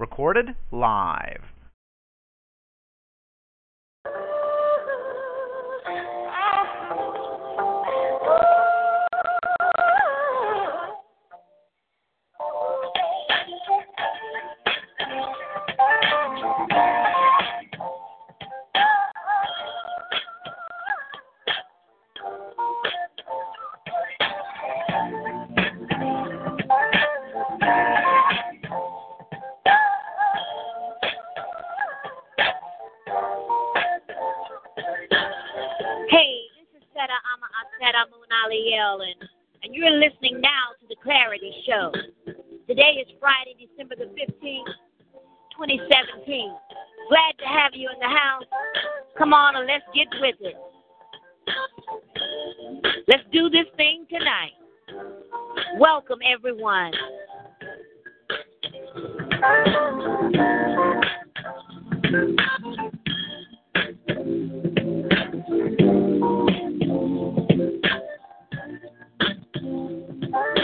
Recorded live. And, you're listening now to The Clarity Show. Today is Friday, December the 15th, 2017. Glad to have you in the house. Come on and let's get with it. Let's do this thing tonight. Welcome, everyone. And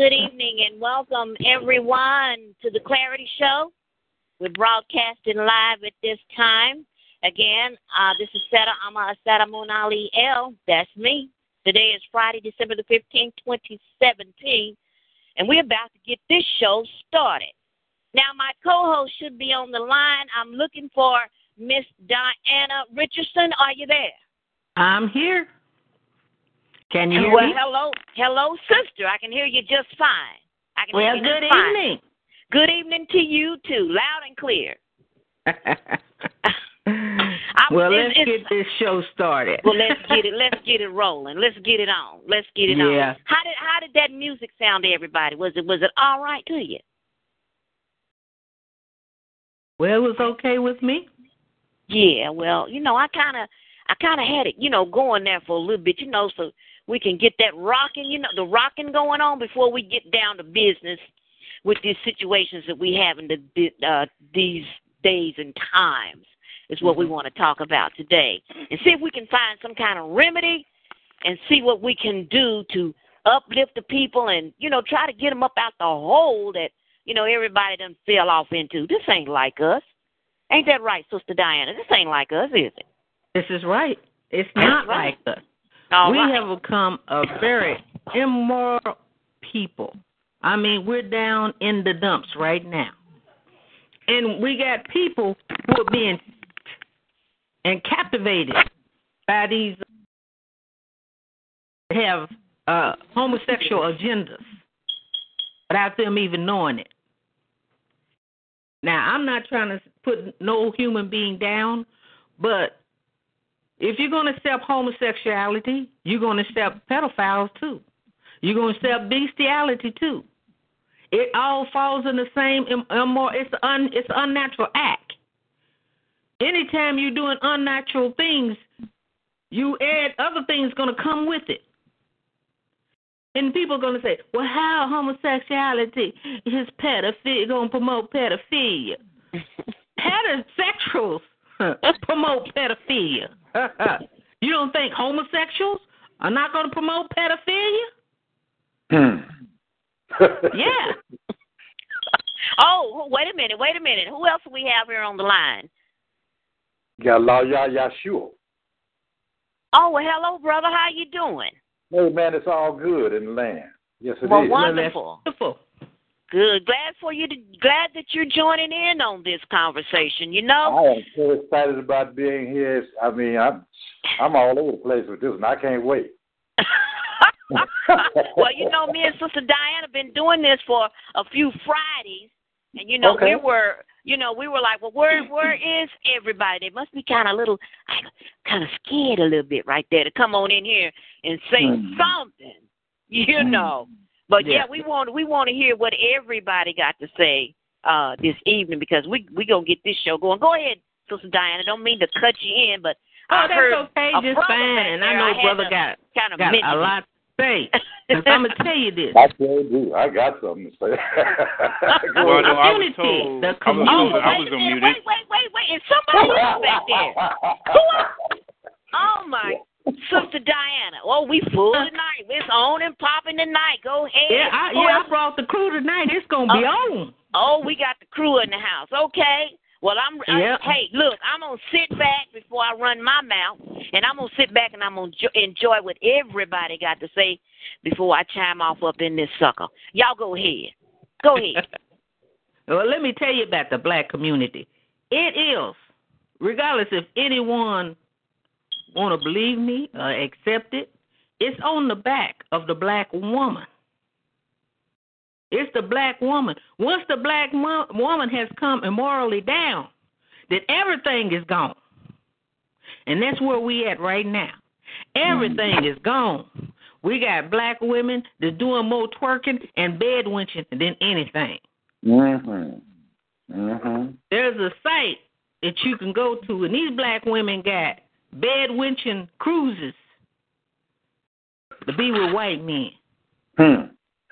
good evening and welcome everyone to the Clarity Show. We're broadcasting live at this time. Again, uh, this is Seta Ama Aseta Munali L. That's me. Today is Friday, December the 15th, 2017. And we're about to get this show started. Now, my co host should be on the line. I'm looking for Miss Diana Richardson. Are you there? I'm here. Can you hear well, me? hello, hello, sister. I can hear you just fine. I can Well, hear you good just fine. evening. Good evening to you too, loud and clear. Well, let's get this show started. Well, let's get it. Let's get it rolling. Let's get it on. Let's get it Yeah. on. How did how did that music sound to everybody? Was it was it all right to you? Well, it was okay with me. Yeah. Well, you know, I kind of I kind of had it, you know, going there for a little bit, you know, so we can get that rocking, you know, the rocking going on before we get down to business with these situations that we have in the uh, these days and times. Is what we want to talk about today, and see if we can find some kind of remedy and see what we can do to uplift the people and you know try to get them up out the hole that you know everybody done fell off into. This ain't like us. Ain't that right, Sister Diana? This ain't like us, is it? This is right. It's not right. like us. All we right. have become a very immoral people. I mean, we're down in the dumps right now. And we got people who are being and captivated by these have uh, homosexual agendas without them even knowing it. Now, I'm not trying to put no human being down, but if you're going to accept homosexuality, you're going to accept pedophiles too. You're going to accept bestiality too. It all falls in the same immoral. It's un. It's an unnatural act. Anytime you're doing unnatural things, you add other things going to come with it. And people are going to say, "Well, how homosexuality is pedophilia going to promote pedophilia?" Heterosexuals promote pedophilia. you don't think homosexuals are not going to promote pedophilia? Hmm. Yeah. Oh, wait a minute, wait a minute. Who else do we have here on the line? Got La Ya Yashua. Oh, well, hello, brother. How you doing? Hey man, it's all good in the land. Yes, it is. Well, wonderful. Wonderful. Good. Glad for you. To, glad that you're joining in on this conversation. You know. I am so excited about being here. I mean, I'm I'm all over the place with this, and I can't wait. well, you know, me and Sister Diana been doing this for a few Fridays, and you know, Okay. we were, you know, we were like, well, where where is everybody? They must be kind of little, kind of scared a little bit right there to come on in here and say Mhm. something, you know. But yeah. Yeah. we want we want to hear what everybody got to say uh this evening because we we gonna get this show going. Go ahead, Sister Diana. Don't mean to cut you in, but Oh, I that's heard okay, just brother fine. back And I know had brother got kind of got mention a lot to say. Cause I'm gonna tell you this. I sure do. I got something to say. Go Well, ahead. no, I was Community, told, the I was told Oh, I wait was a minute, unmuted. Wait, wait, wait, wait. Is somebody else back there? Who else? Oh my Sister Diana. Oh, we full tonight. It's on and popping tonight. Go ahead. Yeah, I, yeah. I brought the crew tonight. It's gonna be uh, on. Oh, we got the crew in the house. Okay. Well, I'm. I- Yep. hey, look, I'm gonna sit back before I run my mouth, and I'm gonna sit back and I'm gonna jo- enjoy what everybody got to say before I chime off up in this sucker. Y'all go ahead. Go ahead. Well, let me tell you about the black community. It is, regardless if anyone want to believe me or accept it, it's on the back of the black woman. It's the black woman. Once the black mo- woman has come immorally down, then everything is gone. And that's where we at right now. Everything is gone. We got black women that's doing more twerking and bed wenching than anything. Mm-hmm. Mm-hmm. There's a site that you can go to, and these black women got bed wenching cruises to be with white men. Hmm.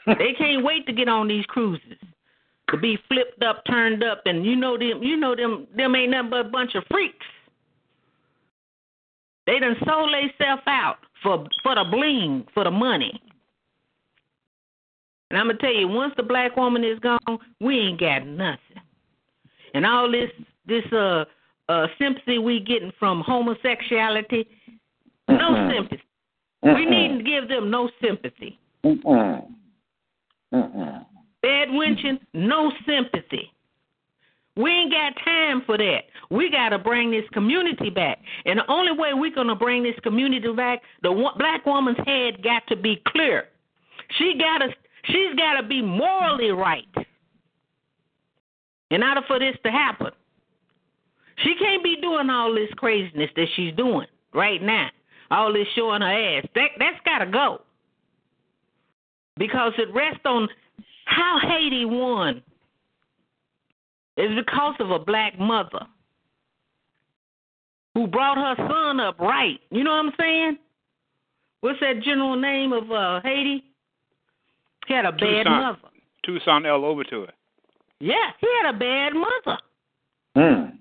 They can't wait to get on these cruises to be flipped up, turned up, and you know them. You know them. Them ain't nothing but a bunch of freaks. They done sold themselves out for for the bling, for the money. And I'm gonna tell you, once the black woman is gone, we ain't got nothing. And all this this uh uh sympathy we getting from homosexuality, no sympathy. We needn't give them no sympathy. Mm-mm. Mm-mm. Bad wenching, no sympathy. We ain't got time for that. We got to bring this community back. And the only way we're going to bring this community back, the one, black woman's head got to be clear. She got to she's got to be morally right. In order for this to happen. She can't be doing all this craziness that she's doing right now. All this showing her ass. That that's got to go. Because it rests on how Haiti won is because of a black mother who brought her son up right. You know what I'm saying? What's that general name of uh, Haiti? He had a bad Toussaint. mother. Toussaint L'Ouverture. Yeah, he had a bad mother. Hmm.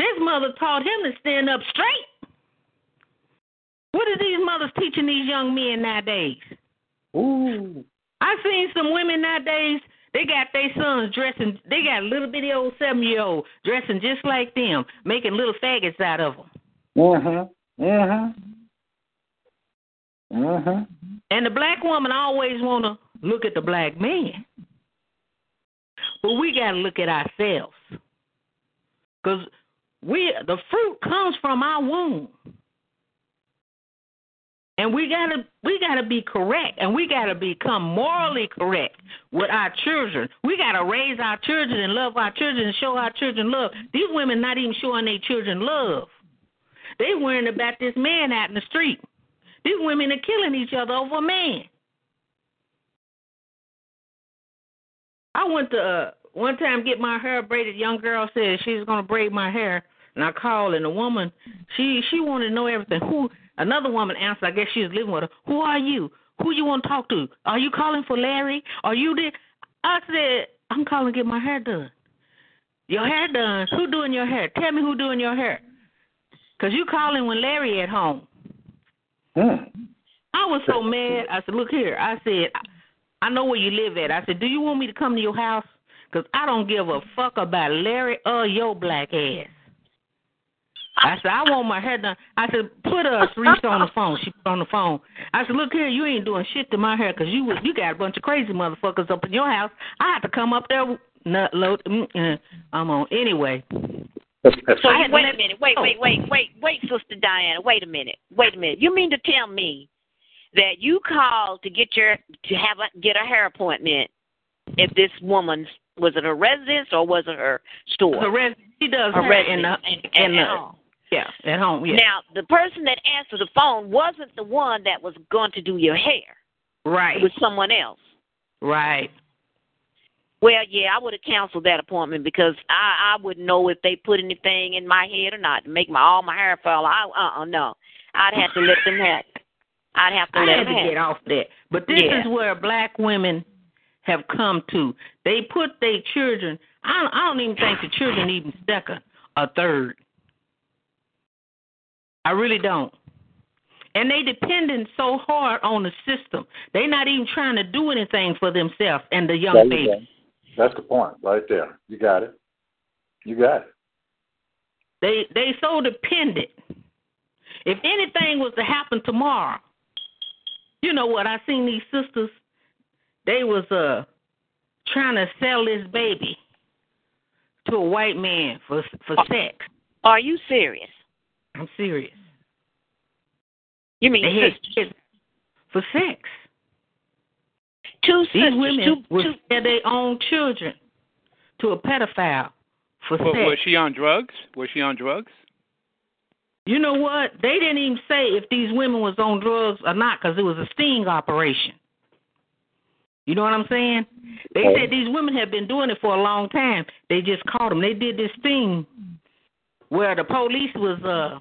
His mother taught him to stand up straight. What are these mothers teaching these young men nowadays? Ooh. I've seen some women nowadays. They got their sons dressing. They got a little bitty old seven year old dressing just like them, making little faggots out of them. Mhm. Mhm. Mhm. And the black woman always want to look at the black man. But we got to look at ourselves. Because we the fruit comes from our womb. And we gotta we gotta be correct and we gotta become morally correct with our children. We gotta raise our children and love our children and show our children love. These women not even showing their children love. They worrying about this man out in the street. These women are killing each other over a man. I went to uh, one time get my hair braided. Young girl said she's gonna braid my hair, and I called, and the woman she she wanted to know everything. Who? Another woman answered. I guess she was living with her. Who are you? Who you want to talk to? Are you calling for Larry? Are you there? I said I'm calling to get my hair done. Your hair done? Who doing your hair? Tell me who doing your hair. Cause you calling when Larry at home. Hmm. I was so mad. I said, look here. I said, I know where you live at. I said, do you want me to come to your house? Because I don't give a fuck about Larry or your black ass. I said, I want my hair done. I said, put a Reese on the phone. She put on the phone. I said, look here, you ain't doing shit to my hair because you you got a bunch of crazy motherfuckers up in your house. I have to come up there. Nut load. I'm on anyway. So I had wait a minute, wait, oh. wait, wait, wait, wait, Sister Diana, wait a minute, wait a minute. You mean to tell me that you called to get your to have a get a hair appointment if this woman's was it her residence or was it her store? Her res- she does Her hair in the residence in, and the at home. Yeah at home yeah Now the person that answered the phone wasn't the one that was going to do your hair. right It was someone else. right Well, yeah, I would have canceled that appointment because I I wouldn't know if they put anything in my head or not to make my all my hair fall. I uh uh no, I'd have to let them have. It. I'd have to I let had them to have. get off that. But this Yeah. is where black women have come to. They put their children. I don't, I don't even think the children even second or third. I really don't. And they depending so hard on the system. They're not even trying to do anything for themselves and the young There you babies. go. That's the point right there. You got it. You got it. They they so dependent. If anything was to happen tomorrow, you know what? I seen these sisters. They was uh trying to sell this baby to a white man for for sex. Are you serious? I'm serious. You mean They sisters? kids for sex. two These sisters? women two, would two, their own children to a pedophile for Was, sex. was she on drugs? Was she on drugs? You know what? They didn't even say if these women was on drugs or not because it was a sting operation. You know what I'm saying? They oh. said these women have been doing it for a long time. They just caught them. They did this thing where the police was uh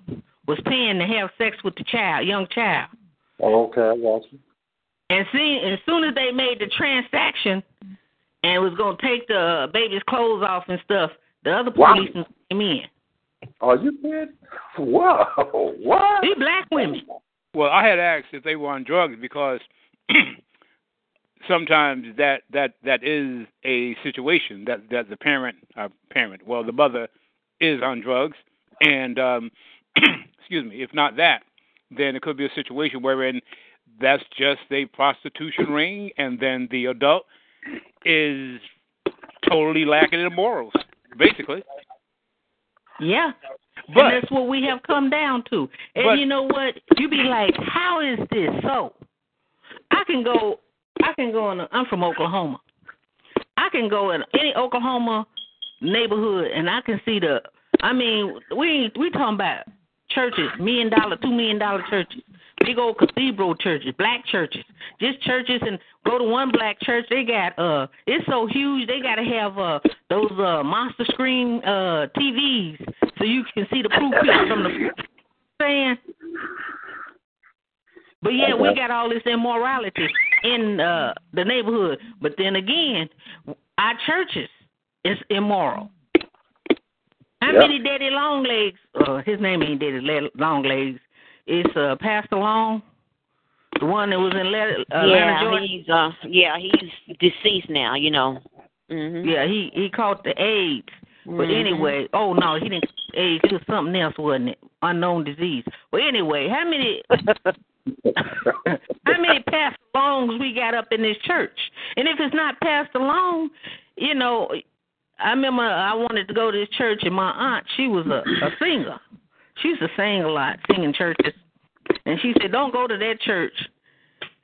was paying to have sex with the child, young child. Oh, okay, I got you. And see, as soon as they made the transaction and was gonna take the baby's clothes off and stuff, the other Wow. policemen came in. Are you kidding? Whoa, what? These black women. Well, I had asked if they were on drugs because sometimes that that that is a situation that that the parent uh, parent well the mother is on drugs and um excuse me if not that then it could be a situation wherein that's just a prostitution ring and then the adult is totally lacking in morals basically Yeah. But- and that's what we have come down to. And But- you know what? You be like, how is this so? I can go. I can go in. A, I'm from Oklahoma. I can go in any Oklahoma neighborhood, and I can see the. I mean, we we talking about churches, million dollar, two million dollar churches, big old cathedral churches, black churches, just churches, and go to one black church. They got uh, it's so huge. They got to have uh those uh monster screen uh TVs so you can see the proof from the saying. But yeah, we got all this immorality in uh the neighborhood. But then again, our churches is immoral. How Yeah. many daddy long legs? Uh, his name ain't daddy Le- long legs. it's uh, Pastor Long, the one that was in Atlanta, yeah, Georgia. he's uh, yeah, he's deceased now. You know. hmm Yeah, he he caught the AIDS. But Mhm. anyway, oh no, he didn't AIDS. It was something else, wasn't it? Unknown disease. Well, anyway, how many how many Pastor Longs we got up in this church? And if it's not Pastor Long, you know, I remember I wanted to go to this church, and my aunt, she was a, a singer. She used to sing a lot, sing in churches. And she said, "Don't go to that church."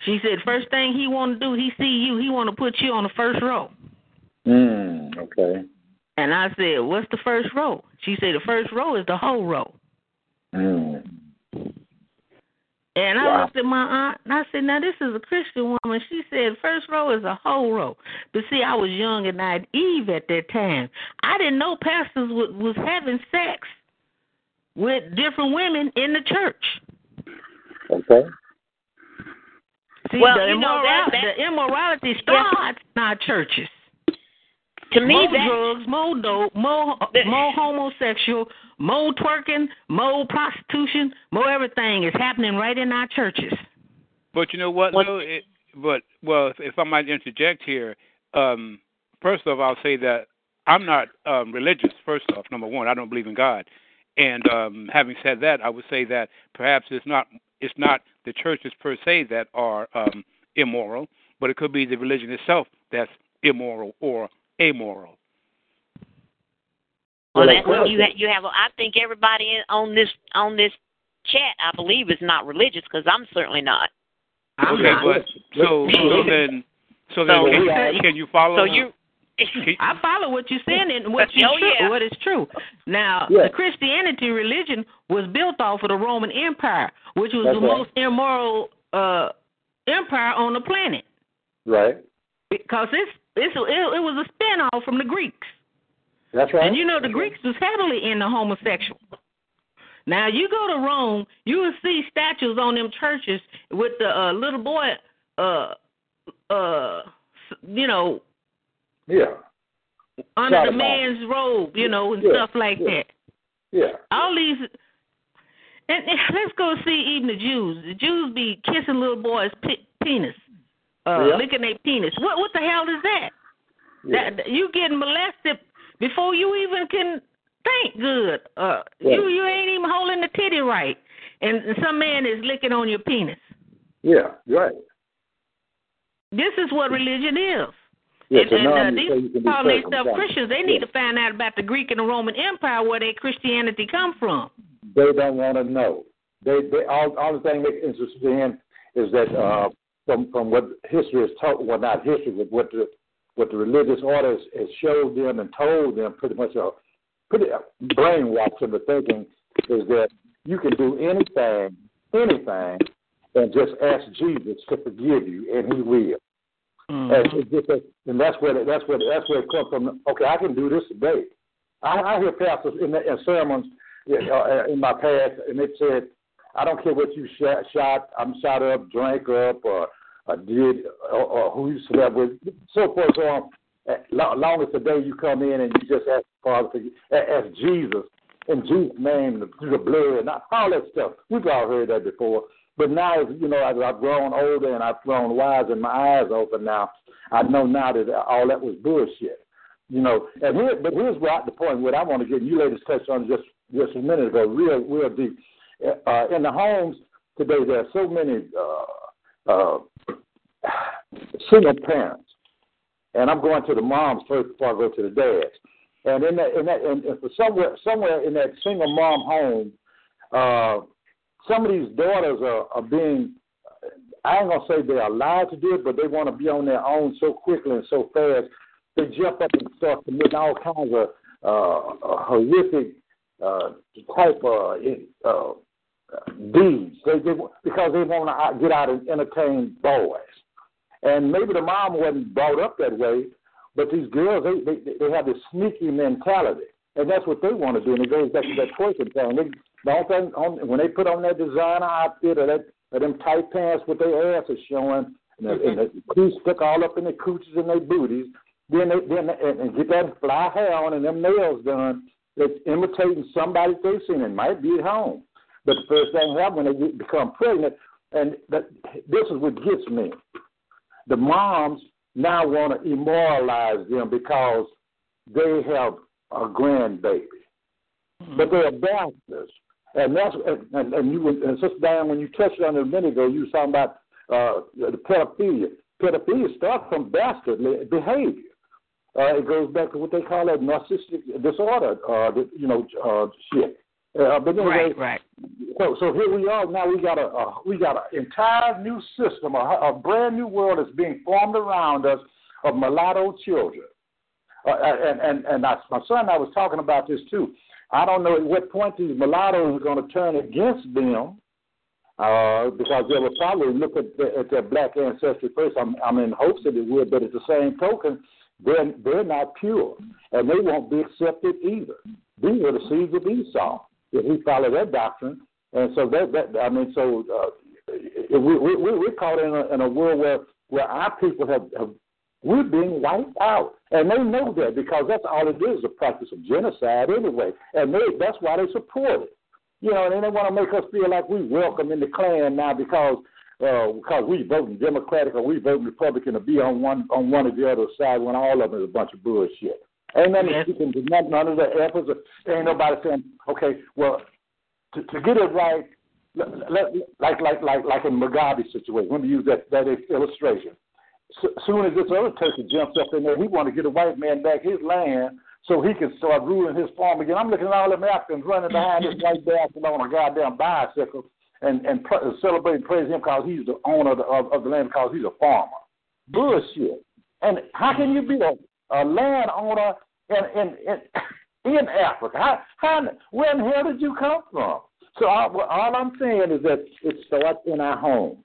She said, first thing he want to do, he see you, he want to put you on the first row. Mm, okay. And I said, What's the first row? She said, The first row is the whole row. Mm. And I Wow. looked at my aunt and I said, Now this is a Christian woman. She said, First row is a whole row. But see, I was young and naive at that time. I didn't know pastors was, was having sex with different women in the church. Okay. See, Well, the, you know, that- that- the immorality starts in our churches. To me, more that drugs, more dope, more more homosexual, more twerking, more prostitution, more everything is happening right in our churches. But you know what, What- though? It, but well, if, if I might interject here, um, first off, I'll say that I'm not um, religious. First off, number one, I don't believe in God. And um, having said that, I would say that perhaps it's not it's not the churches per se that are um, immoral, but it could be the religion itself that's immoral or amoral. Well, Well, that's of you. You have. I think everybody on this on this chat, I believe, is not religious because I'm certainly not. I'm okay, not. but so so then so then So- can, can you follow? So you. I follow what you're saying and what you Oh, yeah. what is true. Now, Yeah. the Christianity religion was built off of the Roman Empire, which was That's the right. most immoral uh, empire on the planet Right. because it's, it's it, it was a spinoff from the Greeks. That's right. And you know the Greeks was heavily into homosexual. Now you go to Rome, you will see statues on them churches with the uh, little boy, uh, uh, you know, Yeah. under Shot the man's robe, you know, and Yeah, stuff like yeah. that. Yeah. All these, and, and let's go see even the Jews. The Jews be kissing little boys' pe- penis, uh, licking their penis. What what the hell is that? Yeah. That you getting molested before you even can think good. Uh, you you ain't even holding the titty right, and some man is licking on your penis. Yeah. Right. This is what religion is. Yeah. and so and uh, you say you these calling themselves. Christians, they need Yeah. to find out about the Greek and the Roman Empire where their Christianity come from. They don't want to know. They they all all the thing they're interested in is that uh, from from what history has told, well not history, but what the what the religious orders has showed them and told them pretty much a pretty brainwashed into thinking is that you can do anything, anything, and just ask Jesus to forgive you, and He will. Mm-hmm. And, it's just and that's where that's where that's where it comes from. Okay, I can do this today. I, I hear pastors in, the, in sermons uh, in my past, and they said, "I don't care what you shot, shot I'm shot up, drank up, or, or did, or, or who you slept with, so forth, so on. Eh, as long long as today you come in and you just ask Father, for, eh, ask Jesus in Jesus' name through the blood and all that stuff. We've all heard that before. But now, you know, as I've grown older and I've grown wise and my eyes open now, I know now that all that was bullshit. You know, and here, but here's what the point what I want to get. You ladies touched on just just a minute ago, real real deep. Uh, in the homes today, there are so many uh, uh, single parents, and I'm going to the moms first before I go to the dads. And in that, in that, for somewhere, somewhere in that single mom home, uh, some of these daughters are, are being. I ain't gonna say they're allowed to do it, but they want to be on their own so quickly and so fast. They jump up and start committing all kinds of uh, horrific uh, type of uh, deeds. They, they because they want to get out and entertain boys. And maybe the mom wasn't brought up that way, but these girls they they, they have this sneaky mentality, and that's what they want to do. And it goes back to that twerking thing. They, the only thing on, when they put on that designer outfit or that or them tight pants with their asses showing and the, and the stuck all up in their cooches and their booties, then they then and, and get that fly hair on and them nails done. It's imitating somebody they've seen. It might be at home, But the first thing happens when they become pregnant, and that, this is what gets me. The moms now want to immoralize them because they have a grandbaby. Mm-hmm. But they're bastards. And that's and, and you and Sister Diane, when you touched on it a minute ago, you were talking about uh, the pedophilia. Pedophilia starts from bastardly behavior. Uh, it goes back to what they call a narcissistic disorder, uh, you know, uh, shit. Uh, but anyway, right, right. So, so here we are. Now we got a, a we got an entire new system, a, a brand new world that's being formed around us of mulatto children. Uh, and and and I, my son, I was talking about this too. I don't know at what point these mulattoes are going to turn against them, uh, because they will probably look at, the, at their black ancestry first. I'm, I'm in hopes that it would, but at the same token, they're they're not pure, and they won't be accepted either. These are the seeds of Esau. If he followed that doctrine, and so that, that I mean, so uh, we, we we're caught in a, in a world where where our people have, have we're being wiped out, and they know that because that's all it is—a practice of genocide anyway, and they, that's why they support it. You know, and they want to make us feel like we welcome in the Klan now because uh, because we voting Democratic or we voting Republican to be on one on one or the other side when all of them is a bunch of bullshit. Ain't nothing yes. speaking to none, none of the efforts. Ain't nobody saying, okay, well, to, to get it right, like like like like in Mugabe's situation. Let me use that that illustration. So, soon as this other turkey jumps up in there, he want to get a white man back his land so he can start ruling his farm again. I'm looking at all them Africans running behind this white bastard on a goddamn bicycle and and pr- celebrate and praise him because he's the owner of the, of, of the land because he's a farmer. Bullshit. And how can you be a, a land owner in in in, in Africa? How, how where in the hell did you come from? So all, all I'm saying is that it starts in our homes.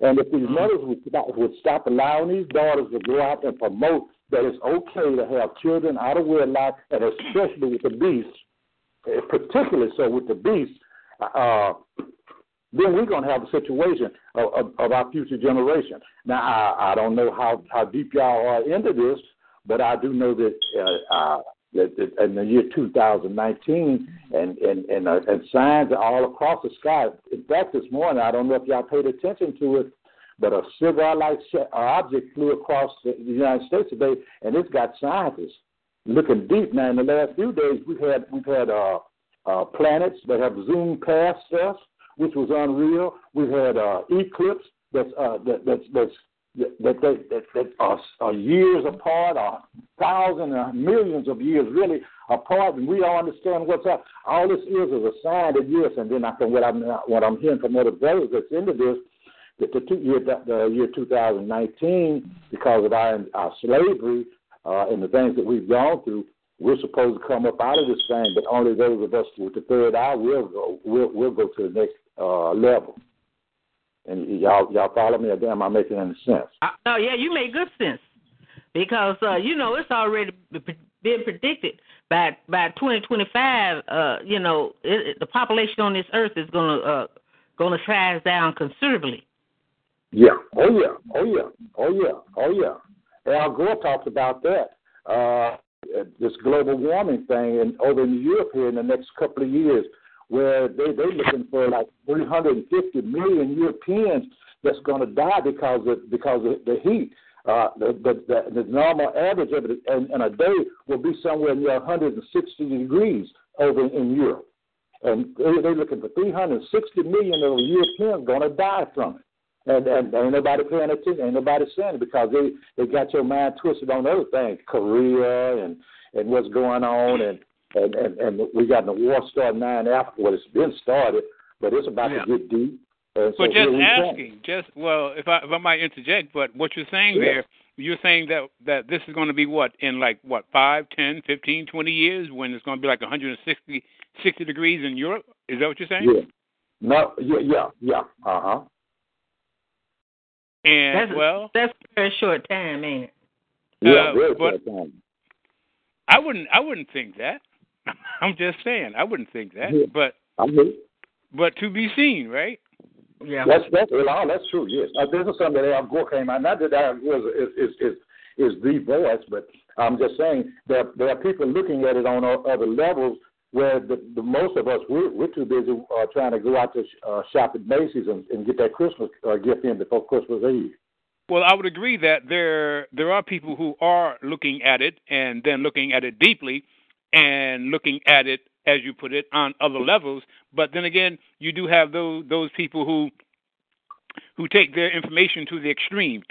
And if these mothers would stop, would stop allowing these daughters to go out and promote that it's okay to have children out of wedlock, and especially with the beasts, eh, particularly so with the beasts, uh, then we're going to have a situation of, of, of our future generation. Now, I, I don't know how, how deep y'all are into this, but I do know that, uh, uh, that, that in the year 2019, and and and, uh, and signs are all across the sky. In fact, this morning, I don't know if y'all paid attention to it, but a cigar-like object flew across the United States today, and it's got scientists looking deep. Now, in the last few days, we've had we've had uh, uh, planets that have zoomed past us which was unreal. We had uh, eclipse that's uh, that, that's that's that that, that, that are, are years apart, are thousands and millions of years really apart, and we all understand what's up. All this is is a sign that yes, and then I from what I'm what I'm hearing from other brothers that's into this that the two, year the year 2019 because of our our slavery uh, and the things that we've gone through, we're supposed to come up out of this thing, but only those of us with the third eye will go. We'll, we'll go to the next uh, level. And y'all y'all follow me, or am I making any sense? Uh, no, yeah, you make good sense because uh, you know it's already been predicted by by 2025. Uh, you know, it, it, the population on this earth is gonna uh, gonna size down considerably. Yeah. Oh yeah. Oh yeah. Oh yeah. Oh yeah. Al Gore talks about that. Uh, this global warming thing, and over in Europe here in the next couple of years, where they they're looking for like 350 million Europeans that's going to die because of because of the heat. Uh, the, the, the, the normal average of it in, in a day will be somewhere near 160 degrees over in, Europe, and they, they're looking for 360 million of Europeans going to die from it. And, and ain't nobody paying attention, ain't nobody saying it because they they got your mind twisted on other things, Korea and and what's going on, and and, and, and we got the war starting now in Africa. Well, it's been started, but it's about yeah. to get deep. And but just asking, just well, if I if I might interject, but what you're saying yeah. there, you're saying that that this is going to be what in like what five, ten, fifteen, twenty years when it's going to be like 160 60 degrees in Europe. Is that what you're saying? Yeah. No. Yeah. Yeah. Yeah. Uh huh. And that's, well, that's a very short time, ain't it? Yeah, uh, very but short time. I wouldn't. I wouldn't think that. I'm just saying, I wouldn't think that, yeah. but but to be seen, right? Yeah, that's that's well, that's true. Yes, uh, this is something that Al Gore came out. Not that Al Gore is is is is the voice, but I'm just saying that there are people looking at it on other levels where the, the most of us we're, we're too busy uh, trying to go out to uh, shop at Macy's and, and get that Christmas uh, gift in before Christmas Eve. Well, I would agree that there there are people who are looking at it and then looking at it deeply and looking at it as you put it on other levels. But then again, you do have those those people who who take their information to the extreme.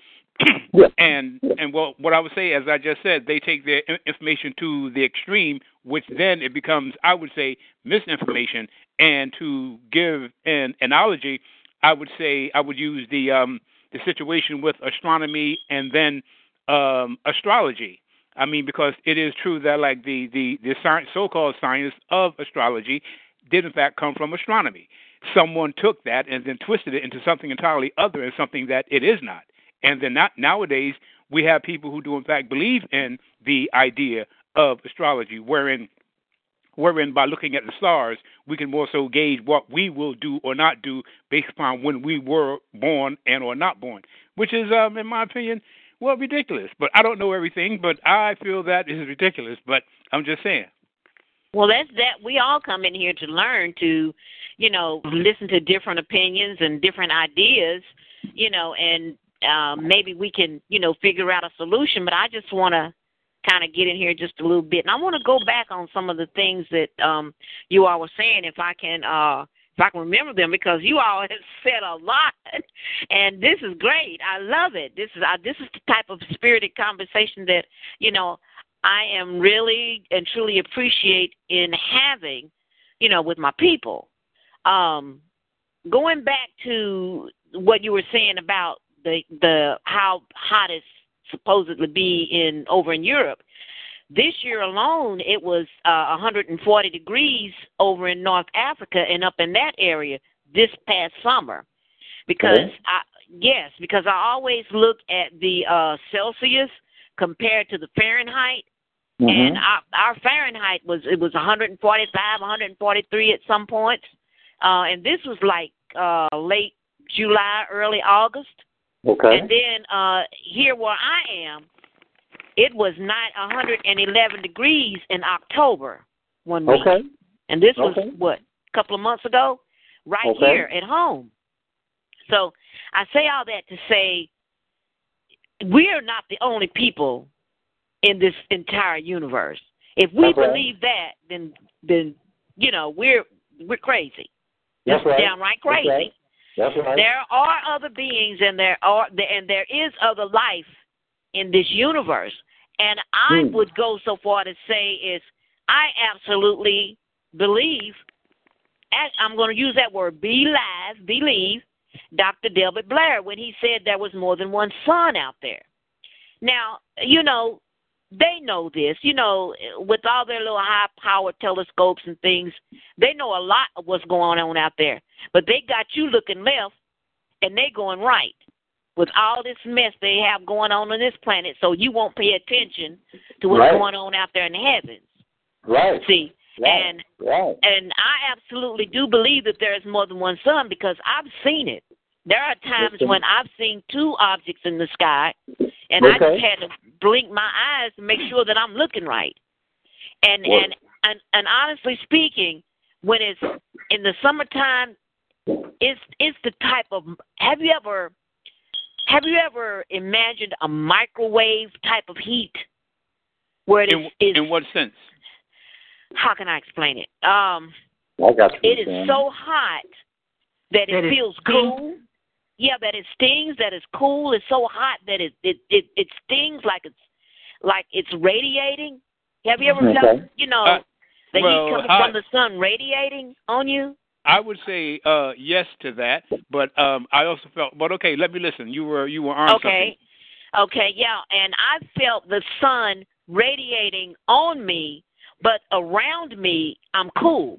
yeah. And and well, what I would say, as I just said, they take their information to the extreme, which then it becomes, I would say, misinformation. And to give an analogy, I would say I would use the um, the situation with astronomy and then um, astrology. I mean, because it is true that like the the the science, so-called science of astrology did in fact come from astronomy. Someone took that and then twisted it into something entirely other and something that it is not. And then not, nowadays we have people who do in fact believe in the idea of astrology, wherein wherein by looking at the stars we can more so gauge what we will do or not do based upon when we were born and or not born, which is, um, in my opinion, well, ridiculous. But I don't know everything, but I feel that is ridiculous. But I'm just saying. Well, that's that. We all come in here to learn to, you know, listen to different opinions and different ideas, you know, and um, maybe we can, you know, figure out a solution. But I just want to kind of get in here just a little bit, and I want to go back on some of the things that um, you all were saying, if I can. Uh, if I can remember them, because you all have said a lot, and this is great. I love it. This is uh, this is the type of spirited conversation that you know I am really and truly appreciate in having, you know, with my people. Um, going back to what you were saying about the the how hot it's supposedly be in over in Europe. This year alone, it was uh, 140 degrees over in North Africa and up in that area this past summer. Because I yes, because I always look at the uh, Celsius compared to the Fahrenheit, Mm-hmm. and our, our Fahrenheit was it was 145, 143 at some points, uh, and this was like uh, late July, early August. Okay. And then uh here where I am, it was not 111 degrees in October one week. Okay. And this was Okay. what a couple of months ago, right Okay. here at home. So I say all that to say we are not the only people in this entire universe. If we That's right. believe that, then then you know we're we're crazy. That's Just right. downright That's crazy. right. That's right. There are other beings and there are and there is other life in this universe. And I Hmm. would go so far to say is I absolutely believe I'm going to use that word believe, believe Dr. Delbert Blair when he said there was more than one sun out there. Now, you know, they know this. You know, with all their little high powered telescopes and things, they know a lot of what's going on out there. But they got you looking left and they going right with all this mess they have going on on this planet, so you won't pay attention to what's Right. going on out there in the heavens. right. See, Right. and right. and I absolutely do believe that there is more than one sun because I've seen it. There are times Listen. when I've seen two objects in the sky, and I just had to blink my eyes to make sure that I'm looking right. And and and and honestly speaking, when it's in the summertime, it's it's the type of. Have you ever have you ever imagined a microwave type of heat where it is, In, is in what sense? how can I explain it? Um, I got you. it is Sam. so hot that it That it feels stings? cool. Yeah, that it stings. That it's cool. It's so hot that it it it, it stings like it's like it's radiating. Have you ever Okay. felt you know Uh, the well, heat coming I- from the sun radiating on you? I would say uh, yes to that, but um, I also felt. But okay, let me listen. You were you were on Okay. Okay, yeah, and I felt the sun radiating on me, but around me, I'm cool,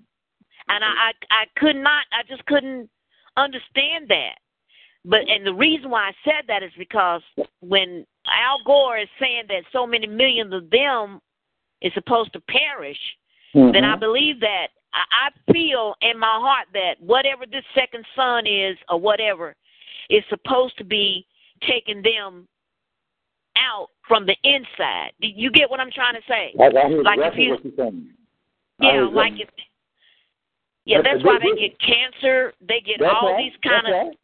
and I, I, I could not, I just couldn't understand that. But and the reason why I said that is because when Al Gore is saying that so many millions of them is supposed to perish, Mhm. then I believe that I, I feel in my heart that whatever this second son is or whatever is supposed to be taking them out from the inside. Do you get what I'm trying to say? I, I hear like if you- what you're saying. Yeah, like it. Yeah, That's- that's why they get cancer. They get That's all right. these kind That's of right.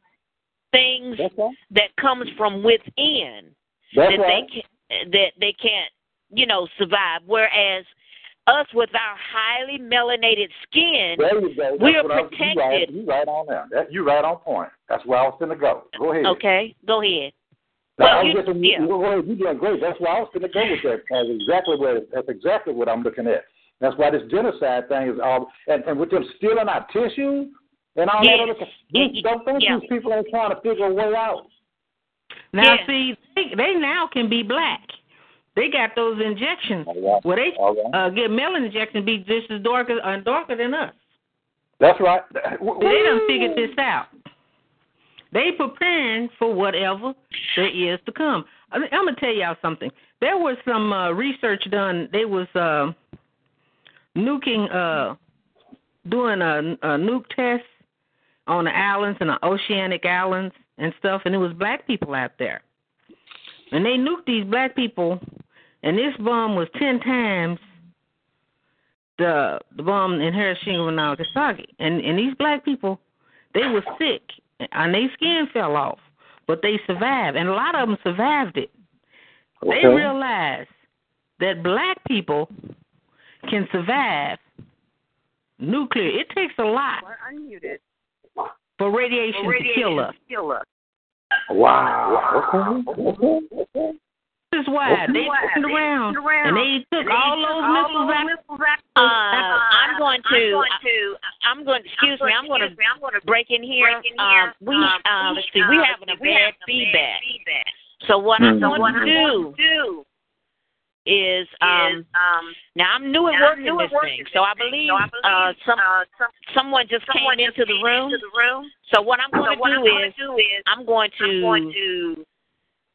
things right. that comes from within that they can, that they can't, you know, survive. Whereas us with our highly melanated skin, There you go. That's we are what I was- You right, protected. you right on there. That, you right on point. That's where I was going to go. Go ahead. Okay, go ahead. Now, Well, I was you- just, yeah. you, go ahead. You're doing great. That's why I was going to go with that. That's exactly what. That's exactly what I'm looking at. That's why this genocide thing is all, and, and with them stealing our tissue and all Yes. that other. These, don't think Yeah. these people ain't trying to figure a way out. Now, Yeah. see, they, they now can be black. They got those injections right. where they right. uh, get melanin injections be just as darker uh, darker than us. That's right. They done figured this out. They preparing for whatever there is to come. I I'm gonna tell y'all something. There was some uh, research done. They was uh, nuking, uh, doing a, a nuke test on the islands and the oceanic islands and stuff, and it was black people out there. And they nuked these black people, and this bomb was ten times the the bomb in Hiroshima and Nagasaki. And and these black people, they were sick, and their skin fell off, but they survived, and a lot of them survived it. They realized that black people can survive nuclear. It takes a lot for radiation, to kill us. Wow. Okay. Okay. This is why they turned around and they took all those missiles out. Uh, I'm going to. I'm going. to Excuse me. I'm going to. I'm going to break in here. Um, we. Uh, let's see. We having a bad feedback. So what I'm Mhm. going to do is um. Now I'm new at working this thing, so I believe uh some someone just came into the room. So what I'm going to do is I'm going to mm,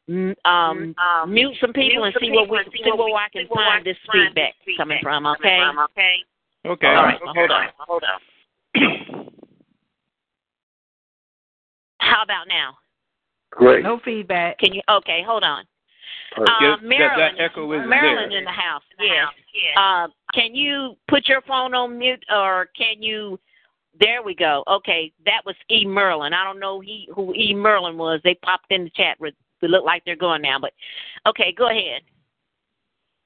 um, mute some people and see where we see where I can find this feedback coming from. Okay. Okay. Okay. All right. Hold on. Hold on. How about now? Great. No feedback. Can you? Okay. Hold on. Perfect. Uh, Get- that- Maryland. that echo isn't Maryland there. in the house. Yes. Uh, can you put your phone on mute, or can you? There we go. Okay, that was E. Merlin. I don't know he who E. Merlin was. They popped in the chat. With, they look like they're going now, but okay, go ahead.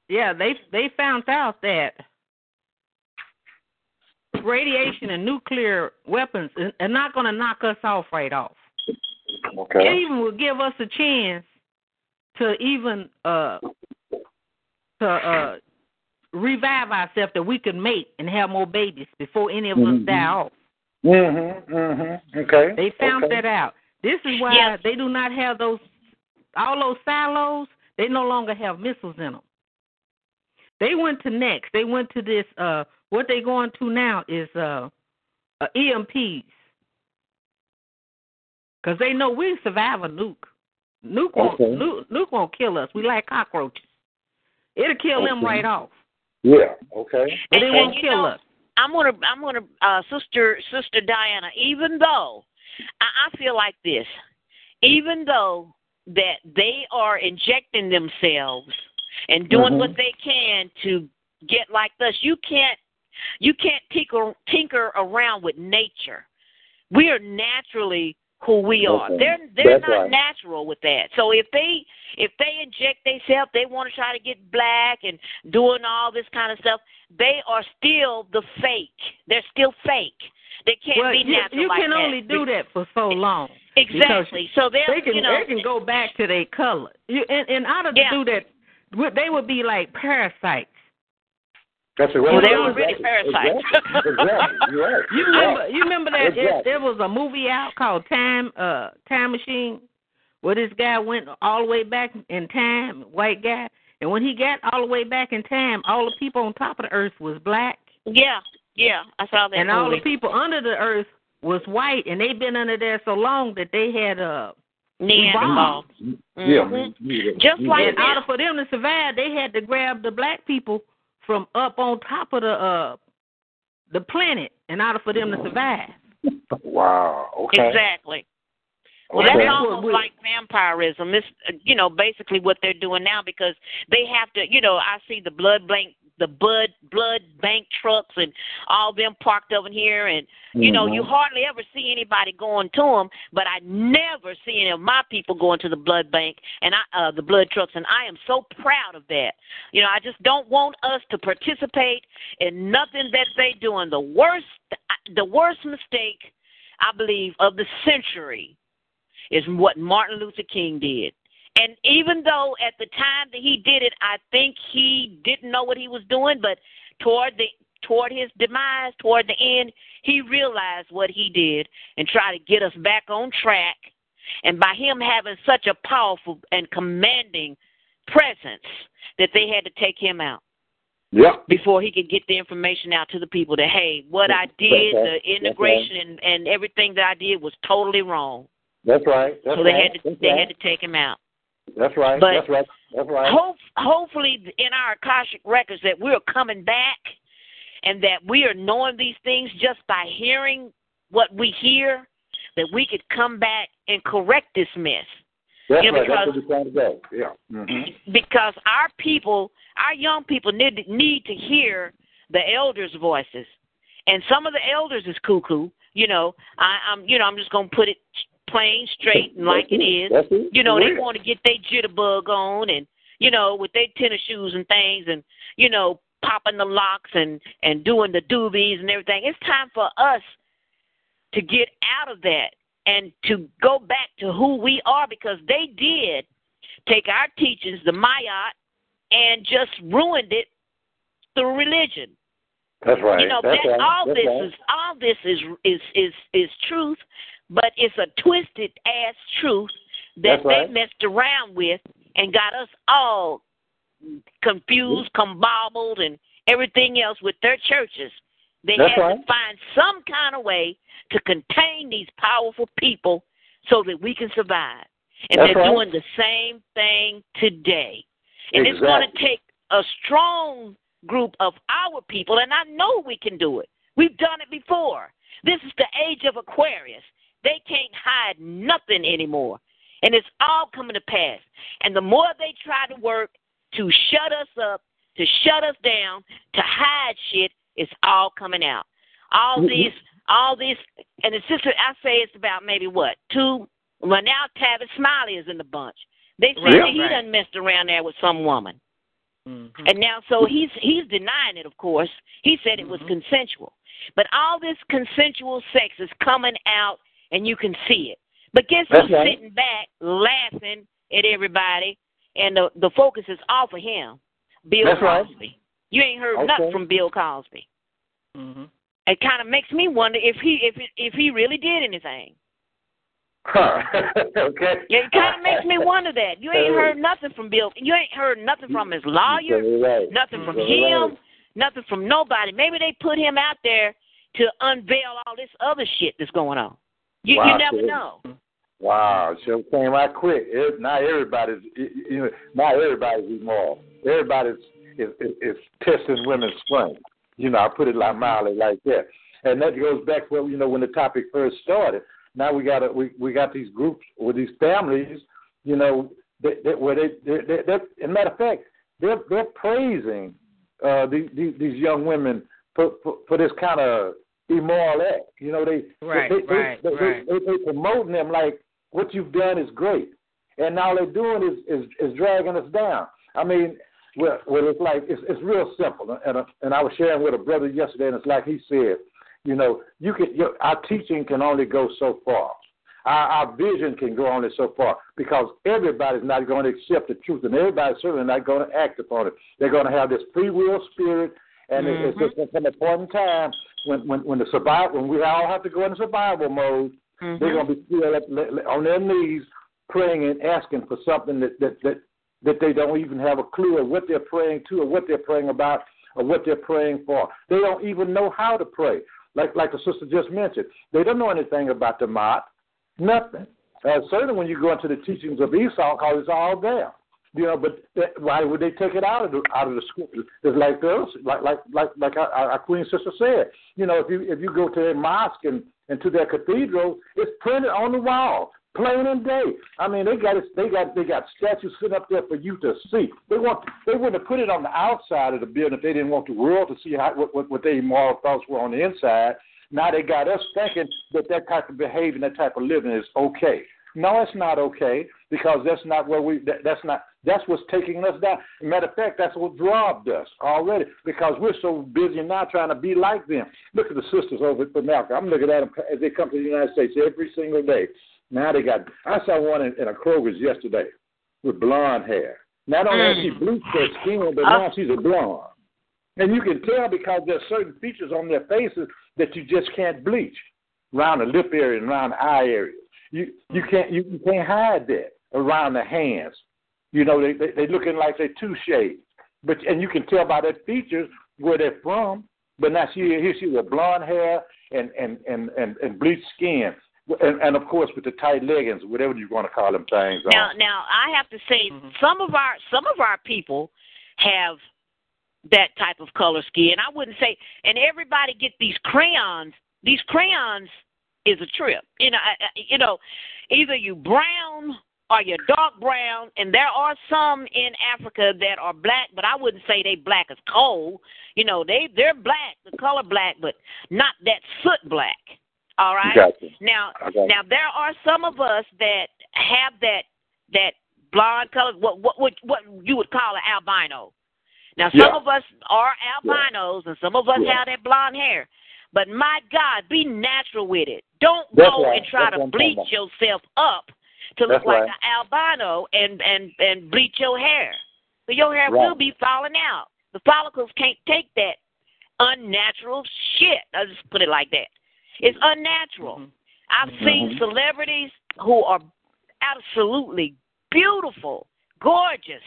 Yeah, they they found out that radiation and nuclear weapons are not going to knock us off right off. Okay. It even will give us a chance to even uh to uh revive ourselves that we can mate and have more babies before any of us Mhm. die off. Mhm. Mhm. Okay. They found okay. that out. This is why Yes. they do not have those all those silos. They no longer have missiles in them. They went to next. They went to this. Uh, what they going to now is uh, uh EMPs, because they know we survive a nuke. Nuke won't Okay. nuke, nuke won't kill us. We like cockroaches. It'll kill them right off, Yeah. Okay. but it won't and kill know, us. I'm gonna, I'm gonna, uh, sister, sister Diana. Even though I, I feel like this, even though that they are injecting themselves and doing Mhm. what they can to get like us, you can't, you can't tinker, tinker around with nature. We are naturally who we are. Okay. They're they're That's not right. natural with that. So if they if they inject themselves, they want to try to get black and doing all this kind of stuff. They are still the fake. They're still fake. They can't Well, be you, natural you like can that. only do that for so long. exactly. So they're they can you know they can go back to their color. You, and, and out of Yeah. do that, they would be like parasites. That's right. Well, they're Exactly. already parasites. Exactly. exactly. You're right. You remember you remember that it, Exactly. there was a movie out called Time uh Time Machine where this guy went all the way back in time, white guy, and when he got all the way back in time, all the people on top of the earth was black, yeah, yeah. I saw that and all the people under the earth was white, and they've been under there so long that they had uh Neanderthal. Yeah. Mhm. yeah. Just yeah. like and that. order for them to survive, they had to grab the black people from up on top of the uh the planet in order for them to survive. Wow. Okay. Exactly. Well, Okay. that's almost like vampirism. It's uh, you know basically what they're doing now because they have to. You know, I see the blood bank the blood blood bank trucks and all them parked over here, and you know you Mhm. hardly ever see anybody going to them. But I never see any of my people going to the blood bank and I uh, the blood trucks, and I am so proud of that. You know, I just don't want us to participate in nothing that they doing. The worst the worst mistake I believe of the century is what Martin Luther King did. And even though at the time that he did it, I think he didn't know what he was doing, but toward the toward his demise, toward the end, he realized what he did and tried to get us back on track. And by him having such a powerful and commanding presence that they had to take him out Yep. before he could get the information out to the people that hey, what I did, the right. integration and, and everything that I did was totally wrong. That's right. That's so they right. had to That's they had to take him out. That's right. But- That's right. That's right. Hope, hopefully, in our Akashic records, that we're coming back, and that we are knowing these things just by hearing what we hear, that we could come back and correct this mess. That's you know, right. That's because- what we're trying to. Yeah. hmm because our people, our young people need need to hear the elders' voices, and some of the elders is cuckoo. You know, I, I'm you know I'm just gonna put it plain straight and like it is. It. You know, they want to get their jitterbug on, and you know, with their tennis shoes and things, and you know, popping the locks and and doing the doobies and everything. It's time for us to get out of that and to go back to who we are because they did take our teachings, the Ma'at, and just ruined it through religion. That's right. You know, That's that right. all That's this right. is all this is is is is truth, but it's a twisted ass truth that right. they messed around with and got us all confused, mm-hmm. combobbled, and everything else with their churches. They That's had right. to find some kind of way to contain these powerful people so that we can survive. And That's they're right. doing the same thing today. And it's going to take a strong group of our people, and I know we can do it. We've done it before. This is the age of Aquarius. They can't hide nothing anymore. And it's all coming to pass. And the more they try to work to shut us up, to shut us down, to hide shit, it's all coming out. All Mhm. these, all these, and the sister, I say it's about maybe what two. Well, now Tavis Smiley is in the bunch. They say that he right. done messed around there with some woman. Mm-hmm. And now, so he's he's denying it. Of course, he said it was Mm-hmm. consensual. But all this consensual sex is coming out, and you can see it. But guess That's who's right. sitting back laughing at everybody, and the the focus is off of him, Bill That's right. Cosby. You ain't heard Okay. nothing from Bill Cosby. Mm-hmm. It kind of makes me wonder if he if it, if he really did anything. okay. Yeah, it kind of makes me wonder that you ain't heard nothing from Bill. You ain't heard nothing from his lawyer. You're right. Nothing from You're him, right. nothing from nobody. Maybe they put him out there to unveil all this other shit that's going on. You, Wow, you never know. Wow, sure came out quick. It, not everybody's, you know, not everybody's immoral. Everybody's is, is, is testing women's strength. You know, I put it like mildly like that, and that goes back to you know when the topic first started. Now we got a, we we got these groups with these families, you know, that, that where they they they they're, as a matter of fact they're they're praising uh, these, these these young women for, for for this kind of immoral act. You know, they Right, they, they, right, they, right. They, they, promoting them like what you've done is great, and all they're doing is is, is dragging us down. I mean, well, well it's like it's it's real simple, and and I was sharing with a brother yesterday, and it's like he said, you know, you can your, our teaching can only go so far. Our, our vision can go only so far because everybody's not going to accept the truth, and everybody's certainly not going to act upon it. They're going to have this free will spirit, and it it's mm-hmm. just from a point in time when when when the survival when we all have to go into survival mode, Mm-hmm. they're going to be still on their knees praying and asking for something that that that that they don't even have a clue of what they're praying to or what they're praying about or what they're praying for. They don't even know how to pray. Like like the sister just mentioned, they don't know anything about the Ma'at, nothing. Uh, certainly, when you go into the teachings of Esau, because it's all there. You know, but why would they take it out of the out of the scriptures? It's like this, like like like like our, our queen sister said. You know, if you if you go to their mosque and, and to their cathedral, it's printed on the wall. plain and day. I mean, they got it. They got they got statues sitting up there for you to see. They want they wouldn't have put it on the outside of the building if they didn't want the world to see how what what, what their moral thoughts were on the inside. Now they got us thinking that that type of behavior, and that type of living is okay. No, it's not okay because that's not where we. That, that's not. That's what's taking us down. Matter of fact, that's what robbed us already because we're so busy now trying to be like them. Look at the sisters over at America. I'm looking at them as they come to the United States every single day. Now they got. I saw one in, in a Kroger's yesterday with blonde hair. Not only has she mm. bleached her skin, but now uh. she's a blonde. And you can tell because there's certain features on their faces that you just can't bleach around the lip area and around the eye area. You you can't you, you can't hide that around the hands. You know they they, they looking like they're two shades, but and you can tell by their features where they're from. But now she here she with blonde hair and and and and, and bleached skin. And, and of course, with the tight leggings, whatever you want to call them things. Now, on. now I have to say, mm-hmm. some of our some of our people have that type of color skin. I wouldn't say, and everybody get these crayons. These crayons is a trip. You know, I, I- you know, either you brown or you're dark brown, and there are some in Africa that are black, but I wouldn't say they black as coal. You know, they they're black, the color black, but not that soot black. All right. Gotcha. Now, you. now there are some of us that have that that blonde color, what what what, what you would call an albino. Now, some Yeah. of us are albinos, and some of us Yeah. have that blonde hair. But my God, be natural with it. Don't That's go right. and try That's to what I'm talking bleach yourself up to look That's like right. an albino and and and bleach your hair. So your hair Right. will be falling out. The follicles can't take that unnatural shit. I'll just put it like that. It's unnatural. I've seen celebrities who are absolutely beautiful, gorgeous,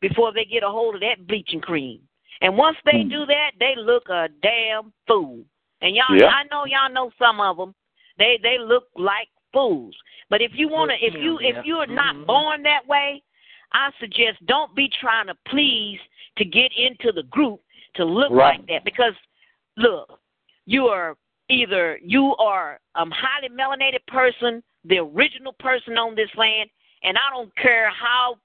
before they get a hold of that bleaching cream. And once they Mm. do that, they look a damn fool. And y'all, Yeah. I know y'all know some of them. They they look like fools. But if you wanna, if you if you're not Mhm. born that way, I suggest don't be trying to please to get into the group to look Right. like that because look, you are either you are a highly melanated person, the original person on this land, and I don't care how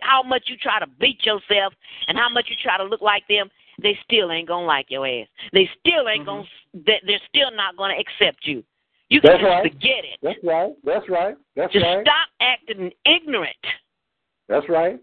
how much you try to beat yourself and how much you try to look like them, they still ain't gonna like your ass. They still ain't gonna. They're still not gonna accept you. You can That's just right. forget it. That's right. That's right. That's Just right. stop acting ignorant. That's right.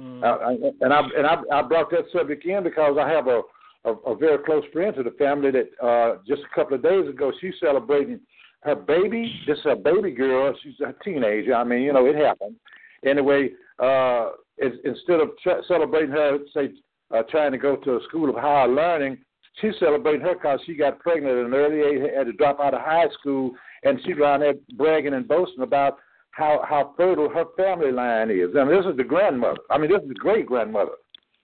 Mm. Uh, I- and I and I, I brought that subject in because I have a, a, a very close friend to the family that uh, just a couple of days ago she's celebrating her baby. This is a baby girl. She's a teenager. I mean, you know, it happened. Anyway, uh, is, instead of tra- celebrating her, say, uh, trying to go to a school of higher learning, she's celebrating her because she got pregnant at an early age, had to drop out of high school, and she's around there bragging and boasting about how how fertile her family line is. And this is the grandmother. I mean, this is the great grandmother.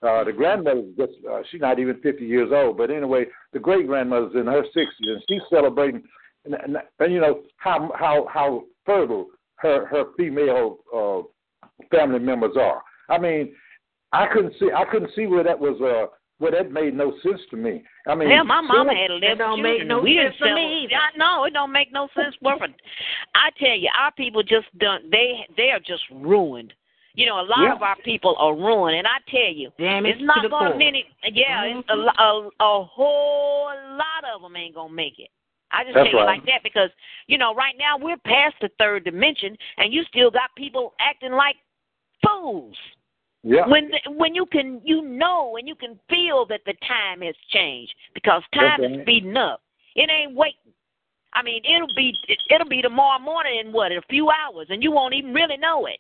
Uh, the grandmother is just uh, she's not even 50 years old, but anyway, the great grandmother's in her 60s, and she's celebrating. And, and, and you know how how how fertile her her female uh, family members are. I mean, I couldn't see I couldn't see where that was where that made no sense to me. I mean, yeah, my mama some- had eleven don't children. make no we sense didn't to me sell- either. I know it don't make no sense. for. I tell you, our people just done. They they are just ruined. You know, a lot Yeah. of our people are ruined, and I tell you, Damage it's not gonna core. many. Yeah, it's a, Mhm. lo- a a whole lot of them ain't gonna make it. I just That's tell you right. like that because you know right now we're past the third dimension, and you still got people acting like fools yeah. when the, when you can you know and you can feel that the time has changed because time Okay. is speeding up. It ain't waiting. I mean, it'll be it'll be tomorrow morning in what in a few hours, and you won't even really know it.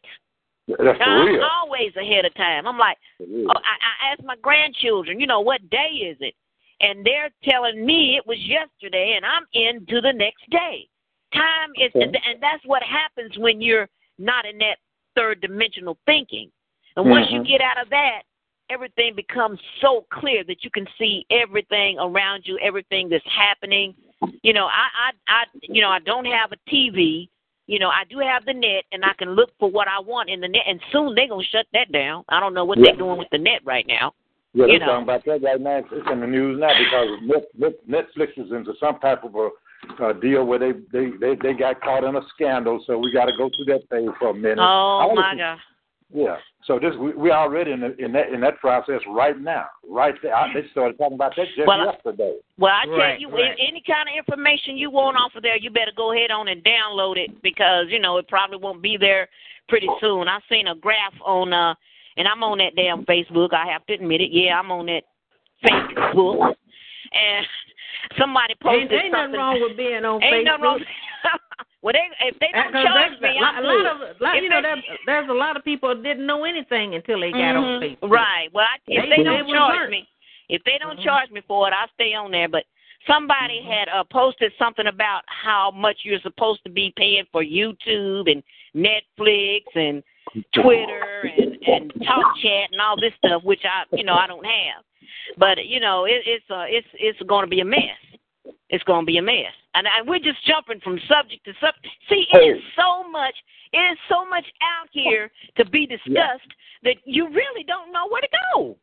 That's I'm real. always ahead of time. I'm like, oh, I, I ask my grandchildren, you know, what day is it? And they're telling me it was yesterday, and I'm into the next day. Time is, Okay. and that's what happens when you're not in that third dimensional thinking. And once you Mhm. get out of that, everything becomes so clear that you can see everything around you, everything that's happening. You know, I, I, I, you know, I don't have a TV. You know, I do have the net, and I can look for what I want in the net. And soon they're gonna shut that down. I don't know what Yeah. they're doing with the net right now. Yeah, they're know. talking about that right now. It's in the news now because Net, Net, Netflix is into some type of a uh, deal where they, they they they got caught in a scandal, so we got to go through that phase for a minute. Oh I my God. Yeah. So this we we already in the, in that in that process right now, right there. I, they started talking about that just Well, yesterday. Well, I tell Right, you, right. any kind of information you want off of there, you better go ahead on and download it because you know it probably won't be there pretty soon. I seen a graph on, uh, and I'm on that damn Facebook. I have to admit it. Yeah, I'm on that Facebook, and somebody Ain't, posted ain't nothing something. wrong with being on Ain't Facebook. nothing wrong. well, they if they don't charge me, I'm a lot good. of, lot, you know, there's, there's a lot of people that didn't know anything until they got on Mhm. Facebook. Right. Well, I, if They- they, don't charge hurt. me, if they don't Mhm. charge me for it, I'll stay on there. But somebody Mm-hmm. had uh, posted something about how much you're supposed to be paying for YouTube and Netflix and Twitter and and Talk Chat and all this stuff, which I, you know, I don't have. But you know, it, it's uh, it's it's going to be a mess. It's going to be a mess, and, and we're just jumping from subject to subject. See, it is so much. It is so much out here to be discussed that you really don't know where to go.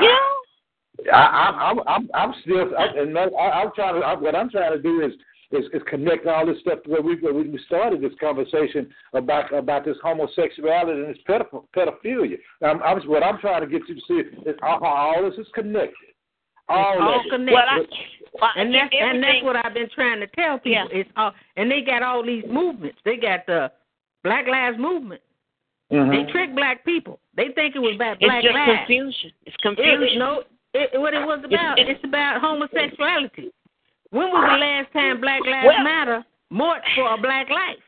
You know? I, I'm I'm I'm I'm still I, and I, I'm trying to I, what I'm trying to do is is, is connect all this stuff to where we where we started this conversation about about this homosexuality and this pedoph- pedophilia. I'm, I'm what I'm trying to get you to see is how how all this is connected. All, all connected. Well, I, well, and that's and that's what I've been trying to tell people. Yeah. It's all and they got all these movements. They got the Black Lives Movement. Mhm. They trick black people. They think it was about black lives. It's black just lives. confusion. It's It, confusion. it, no, it, what it was about, It's- it's, about homosexuality. When was the last time Black Lives Well- Matter marched for a black life?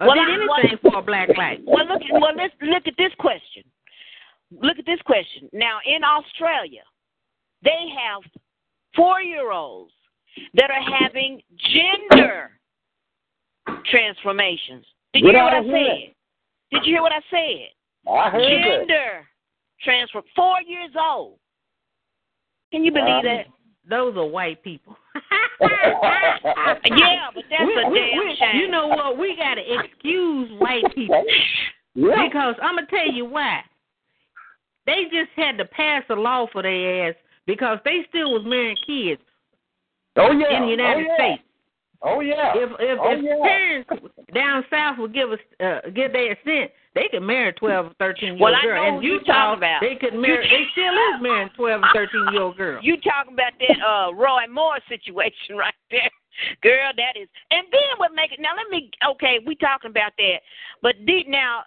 Or Well, did I- anything for a black life? Well, look. Well, let's look at this question. Look at this question. Now, in Australia, they have four-year-olds that are having gender transformations. Did you hear what I Without head. said? Did you hear what I said? I heard. Gender transfer. Four years old. Can you believe Um, that? Those are white people. Yeah, but that's We- a we- damn we- shame. You know what? We got to excuse white people. Yeah. Because I'm gonna tell you why. They just had to pass a law for their ass because they still was marrying kids Oh yeah. in the oh, United oh, yeah. States. Oh yeah. If if, Oh, if yeah. parents down south would give us uh, give their assent, they could marry a twelve or thirteen year Well, old I girl. know and who you Utah, talking about. they could marry. They still is marrying twelve or thirteen year old girl. You talking about that uh Roy Moore situation right there. Girl, that is and then what make it now let me okay, we talking about that. But the, now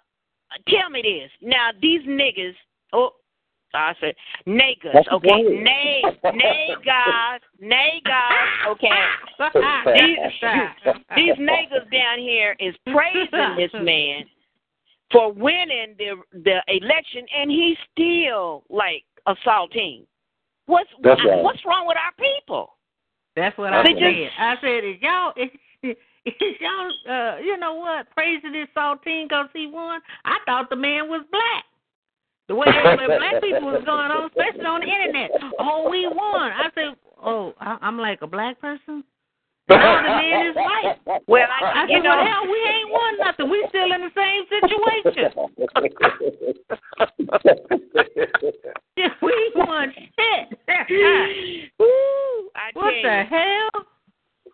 tell me this. Now these niggas oh I said niggas, That's okay. right. Nay niggas, niggas, okay. These, these niggas down here is praising this man for winning the the election and he's still like assaulting. What's That's right. what's wrong with our people? That's what I They said. just- I said, is y'all, is, is y'all, uh, you know what, praising this saltine because he won? I thought the man was black. The way everybody, black people was going on, especially on the internet. Oh, we won. I said, oh, I, I'm like a black person. No, the man is white. Well, I I, said, you know, well, hell, we ain't won nothing. We still in the same situation. we won shit. What the you. hell?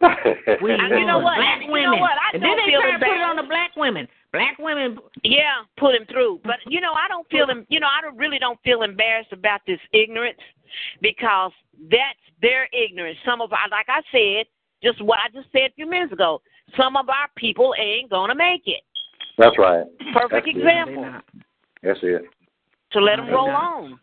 We you know what? Black You know what? I and then they try to put it on the black women. Black women. Yeah, put him through. But you know, I don't feel him. You know, I don't, really don't feel embarrassed about this ignorance because that's their ignorance. Some of our, like I said, just what I just said a few minutes ago. Some of our people ain't gonna make it. That's right. Perfect That's it. example. That's it. to let them roll on.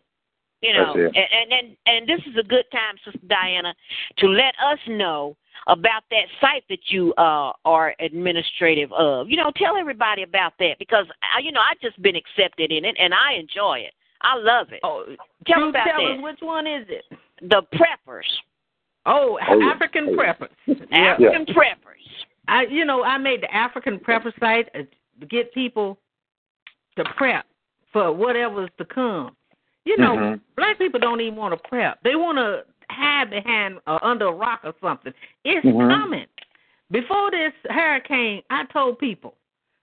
You know, and, and and and this is a good time, Sister Diana, to let us know about that site that you uh are administrative of. You know, tell everybody about that because I, you know I've just been accepted in it and I enjoy it. I love it. Oh, Tell truth about tellers, that. which one is it? The preppers, Oh, Oh, yeah. African Oh, yeah. preppers. African preppers. I, you know, I made the African prepper site uh, to get people to prep for whatever's to come. You know, Mhm. black people don't even want to prep. They want to hide behind uh, under a rock or something. It's Mhm. coming. Before this hurricane, I told people,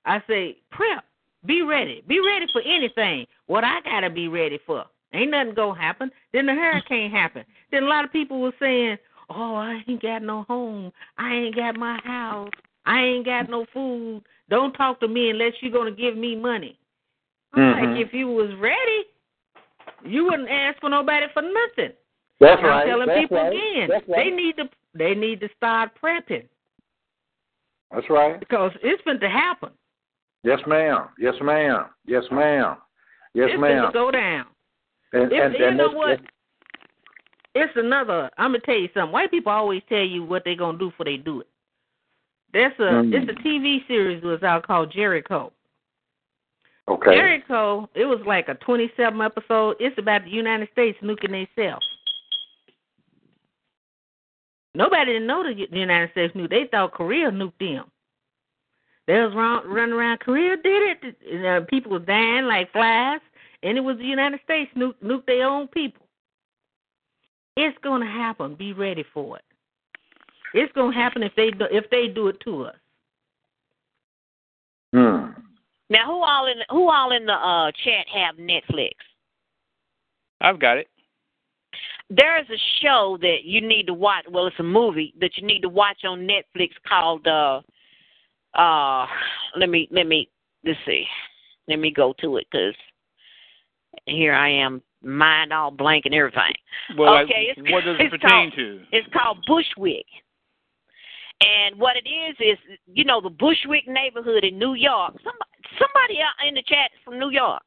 I say, prep, be ready, be ready for anything. What I gotta be ready for. Ain't nothing gonna happen. Then the hurricane happened. Then a lot of people were saying, Oh, I ain't got no home. I ain't got my house. I ain't got no food. Don't talk to me unless you're gonna give me money. I'm Mhm. Like if you was ready, you wouldn't ask for nobody for nothing. That's I'm right. telling That's people right. again, That's right. they need to they need to start prepping That's right. because it's going to happen. Yes, ma'am. Yes, ma'am. Yes, ma'am. Yes, it's ma'am. going to go down. And, If, and, you and know what? It's another. I'm gonna tell you something. White people always tell you what they're gonna do before they do it. That's a Mm. it's a TV series was out called Jericho. Okay. Jericho, it was like a 27 episode. It's about the United States nuking themselves. Nobody didn't know the the United States nuked. They thought Korea nuked them. They was run, running around. Korea did it. And, uh, people were dying like flies, and it was the United States nuke nuked their own people. It's going to happen. Be ready for it. It's going to happen if they do, if they do it to us. Hmm. Now, who all in who all in the uh, chat have Netflix? I've got it. There is a show that you need to watch. Well, it's a movie that you need to watch on Netflix called. uh uh Let me let me let's see. Let me go to it because here I am, mind all blank and everything. Well, I- okay, it's, what does it pertain called, to? It's called Bushwick. And what it is is, you know, the Bushwick neighborhood in New York. Somebody, somebody out in the chat is from New York.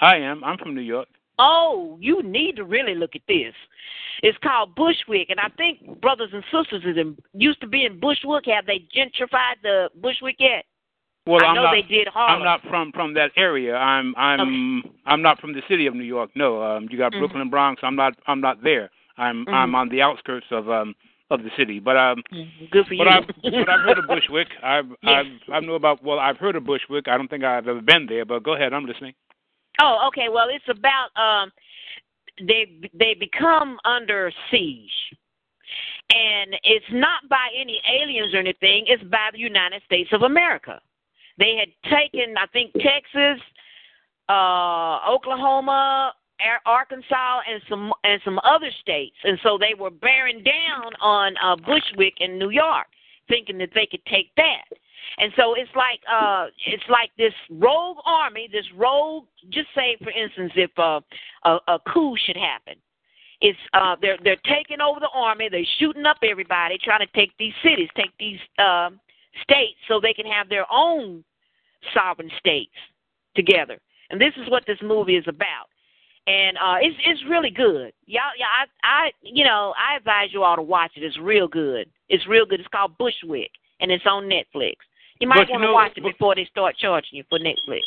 I am. I'm from New York. Oh, you need to really look at this. It's called Bushwick, and I think brothers and sisters is in, used to be in Bushwick. Have they gentrified the Bushwick yet? Well, I am know not, they did Harlem. I'm not from from that area. I'm I'm I'm not from the city of New York. No, um, you got Mhm. Brooklyn and Bronx. I'm not I'm not there. I'm Mhm. I'm on the outskirts of um of the city. But um, Good for but you. I've but I've heard of Bushwick. I've Yes. I've I know about. Well, I've heard of Bushwick. I don't think I've ever been there. But go ahead. I'm listening. Oh, okay. Well, it's about um, they they become under siege, and it's not by any aliens or anything. It's by the United States of America. They had taken, I think, Texas, uh, Oklahoma, Ar- Arkansas, and some and some other states, and so they were bearing down on uh, Bushwick in New York, thinking that they could take that. And so it's like uh it's like this rogue army, this rogue just say for instance if uh, a a coup should happen. It's uh they're they're taking over the army, they're shooting up everybody, trying to take these cities, take these uh, states so they can have their own sovereign states together. And this is what this movie is about. And uh it's it's really good. Y'all yeah, I I you know, I advise you all to watch it. It's real good. It's real good. It's called Bushwick and it's on Netflix. You might want to know- watch it but- before they start charging you for Netflix.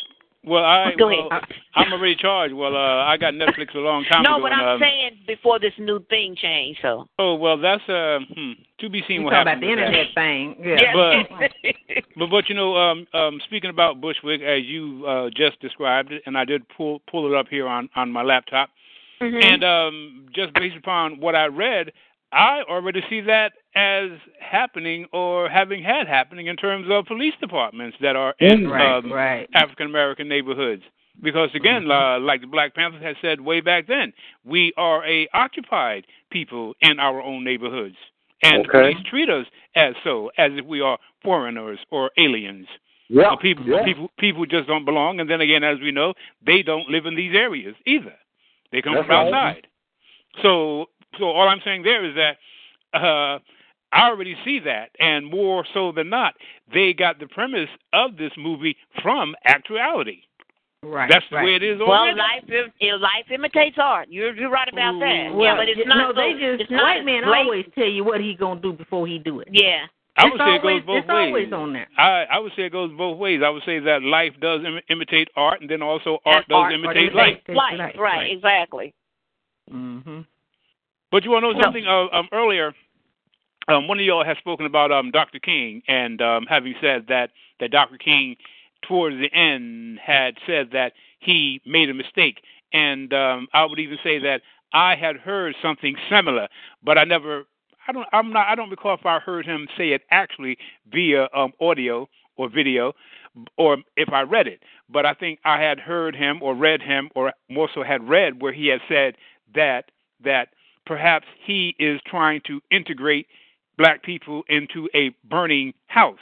Well, I Go well, ahead. I'm already charged. Well, uh, I got Netflix a long time no, ago. No, but I'm um, saying before this new thing changed. So Oh well, that's uh hmm, to be seen You what talk happens about the with that. internet thing. Yeah. But but but you know, um, um, speaking about Bushwick as you uh, just described it, and I did pull pull it up here on on my laptop, Mhm. and um, just based upon what I read, I already see that as happening or having had happening in terms of police departments that are in right, um, right. African American neighborhoods. Because again, uh, like the Black Panthers had said way back then, we are a occupied people in our own neighborhoods, and the Okay. police treat us as so, as if we are foreigners or aliens. Yeah. Uh, people, yeah. people, people just don't belong. And then again, as we know, they don't live in these areas either. They come That's from right. outside. So, so all I'm saying there is that uh, I already see that, and more so than not, they got the premise of this movie from actuality. Right. That's the right. way it is well, life life imitates art. You're you're right about that. Well, yeah, but it's not. know, so, they just it's not white as men always tell you what he gonna do before he do it. Yeah. I it's would say it always, goes both it's ways. always on there. I, I would say it goes both ways. I would say that life does Im- imitate art, and then also art And does art imitate life. imitates Life, life, right, right. exactly. Mm-hmm. But you want to know No. something? Uh, um, earlier, um, one of y'all has spoken about um, Dr. King, and um, having said that, that Dr. King, towards the end, had said that he made a mistake, and um, I would even say that I had heard something similar, but I never. I don't. I'm not. I don't recall if I heard him say it actually via um, audio or video, or if I read it. But I think I had heard him or read him, or more so had read where he had said that that perhaps he is trying to integrate black people into a burning house.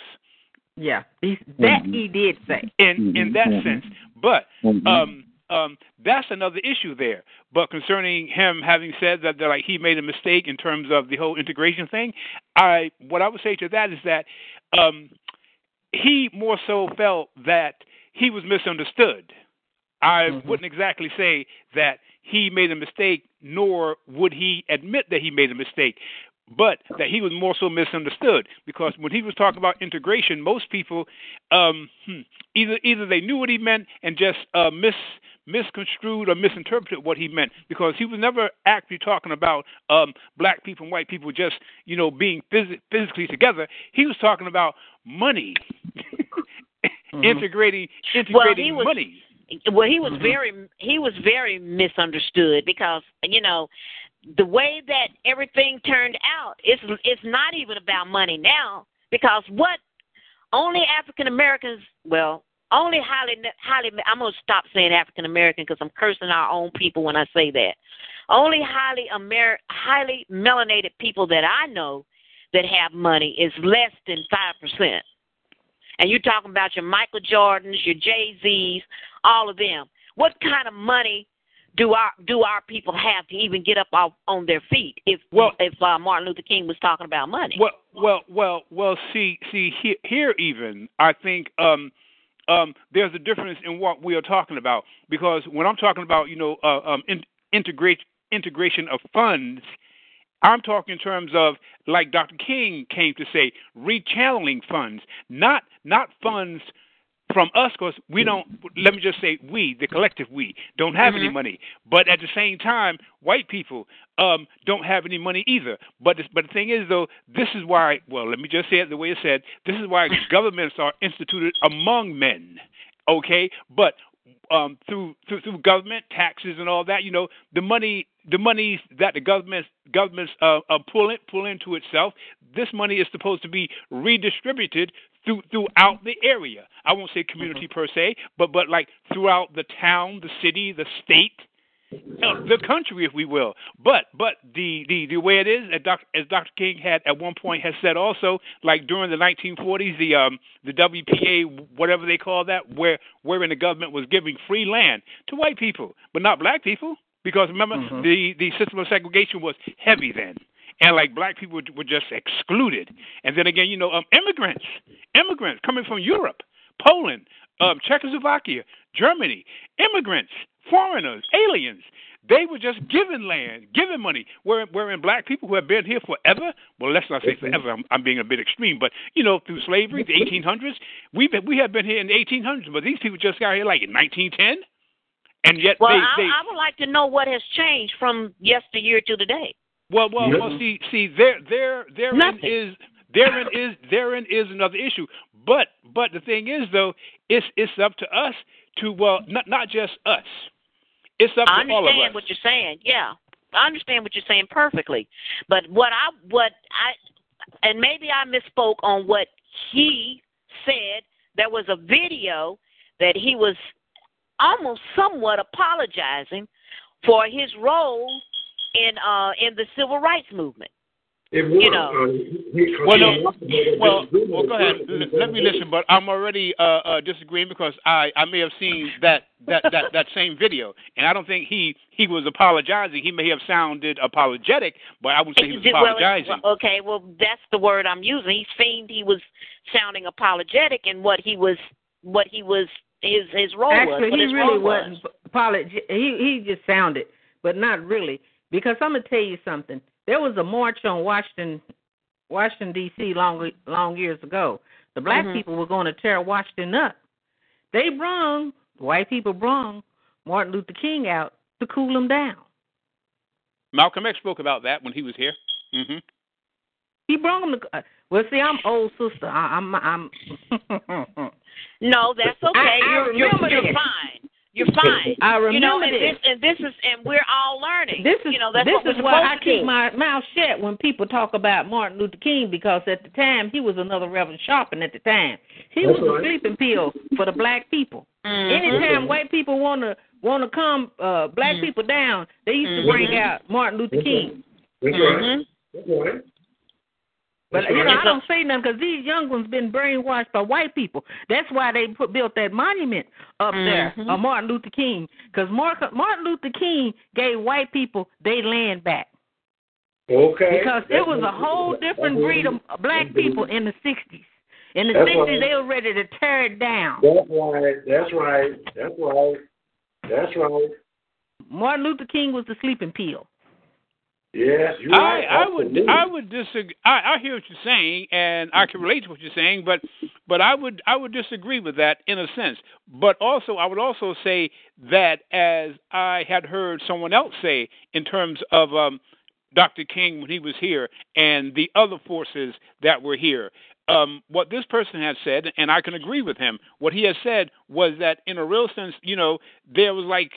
Yeah, he, that he did say. In in that Mhm. sense, but um, um, that's another issue there. But concerning him having said that, that like he made a mistake in terms of the whole integration thing, I what I would say to that is that um, he more so felt that he was misunderstood. I wouldn't exactly say that he made a mistake, nor would he admit that he made a mistake, but that he was more so misunderstood because when he was talking about integration, most people um, hmm, either either they knew what he meant and just uh, mis misconstrued or misinterpreted what he meant because he was never actually talking about um, black people and white people just you know being phys- physically together. He was talking about money, Mhm. integrating Well, integrating he was- money. Well he was Mhm. very he was very misunderstood because you know the way that everything turned out it's it's not even about money now because what only African Americans well only highly highly I'm going to stop saying African American because I'm cursing our own people when I say that only highly Amer highly melanated people that I know that have money is less than five percent and you're talking about your Michael Jordans, your Jay Z's, all of them. What kind of money do our do our people have to even get up off, on their feet? If Well- if uh, Martin Luther King was talking about money, Well, well, well, well. See, see here, here even I think um, um, there's a difference in what we are talking about because when I'm talking about you know uh, um, in, integrate integration of funds, I'm talking in terms of like Dr. King came to say, rechanneling funds, not not funds from us because we don't let me just say we the collective we don't have any Mhm. money but at the same time white people um don't have any money either but this, but the thing is though this is why well let me just say it the way it said this is why governments are instituted among men okay but um through through through government taxes and all that you know the money the money that the government governments uh, uh pull it pull into itself this money is supposed to be redistributed through throughout the area. I won't say community per se, but but like throughout the town, the city, the state, uh, the country, if we will. But but the the, the way it is, as Dr. as Dr. King had at one point has said also, like during the 1940s, the um the WPA, whatever they call that, where wherein the government was giving free land to white people, but not black people, because remember Mhm. the the system of segregation was heavy then and like black people were, just excluded. And then again, you know, um, immigrants, immigrants coming from Europe, Poland, um, Czechoslovakia, Germany, immigrants, foreigners, aliens. They were just given land, given money. Where, wherein black people who have been here forever, well, let's not say forever. I'm, I'm being a bit extreme, but you know, through slavery, the 1800s, we've been, we have been here in the 1800s, but these people just got here like in 1910, and yet well, they, I, they I would like to know what has changed from yesteryear to today. Well, well, Yeah. well. See, see, there, there, therein Nothing. is therein is therein is another issue. But, but the thing is, though, it's it's up to us to well, not not just us. It's up I to all of us. I understand what you're saying. Yeah, I understand what you're saying perfectly. But what I what I and maybe I misspoke on what he said. There was a video that he was almost somewhat apologizing for his role in uh in the civil rights movement. It was. You know. uh, Well, no, well, well, go ahead. L- let me listen, but I'm already uh, uh, disagreeing because I, I may have seen that, that, that, that same video, and I don't think he he was apologizing. He may have sounded apologetic, but I would say he was apologizing. well, okay, well that's the word I'm using. He seemed he was sounding apologetic in what he was what he was his his role was. Actually, he his really role was. wasn't apology. He he just sounded, but not really. Because I'm gonna tell you something. There was a march on Washington, Washington D.C. long long years ago. The black Mhm. people were going to tear Washington up. They brung the white people brung Martin Luther King out to cool him down. Malcolm X spoke about that when he was here. hmm He brung him to. Uh, well, see, I'm old sister. I, I'm I'm. No, that's okay. I- I you're, you're, you're fine. You're fine. I remember you know, and this. this and this is and we're all learning. This is you know that's this what is why I supposed to keep do. my mouth shut when people talk about Martin Luther King because at the time he was another Reverend Sharpton at the time. He That's was a sleeping pill for the black people. Mhm. Anytime white people want to want to come uh, black Mhm. people down, they used to Mhm. bring out Martin Luther King. That's Mhm. right. That's right. But you know. I don't say nothing because these young ones been brainwashed by white people. That's why they put built that monument up there Mhm. of Martin Luther King. Because Martin Luther King gave white people their land back. Okay. Because it was a whole different breed of black people in the '60s. In the That's '60s, right. they were ready to tear it down. That's right. That's right. That's right. That's right. Martin Luther King was the sleeping pill. Yes, I. I would I would disagree. I, I hear what you're saying, and I can relate to what you're saying, but but I would I would disagree with that in a sense. But also, I would also say that as I had heard someone else say in terms of um, Dr. King when he was here and the other forces that were here. Um, what this person had said, and I can agree with him, what he has said was that in a real sense, you know, there was like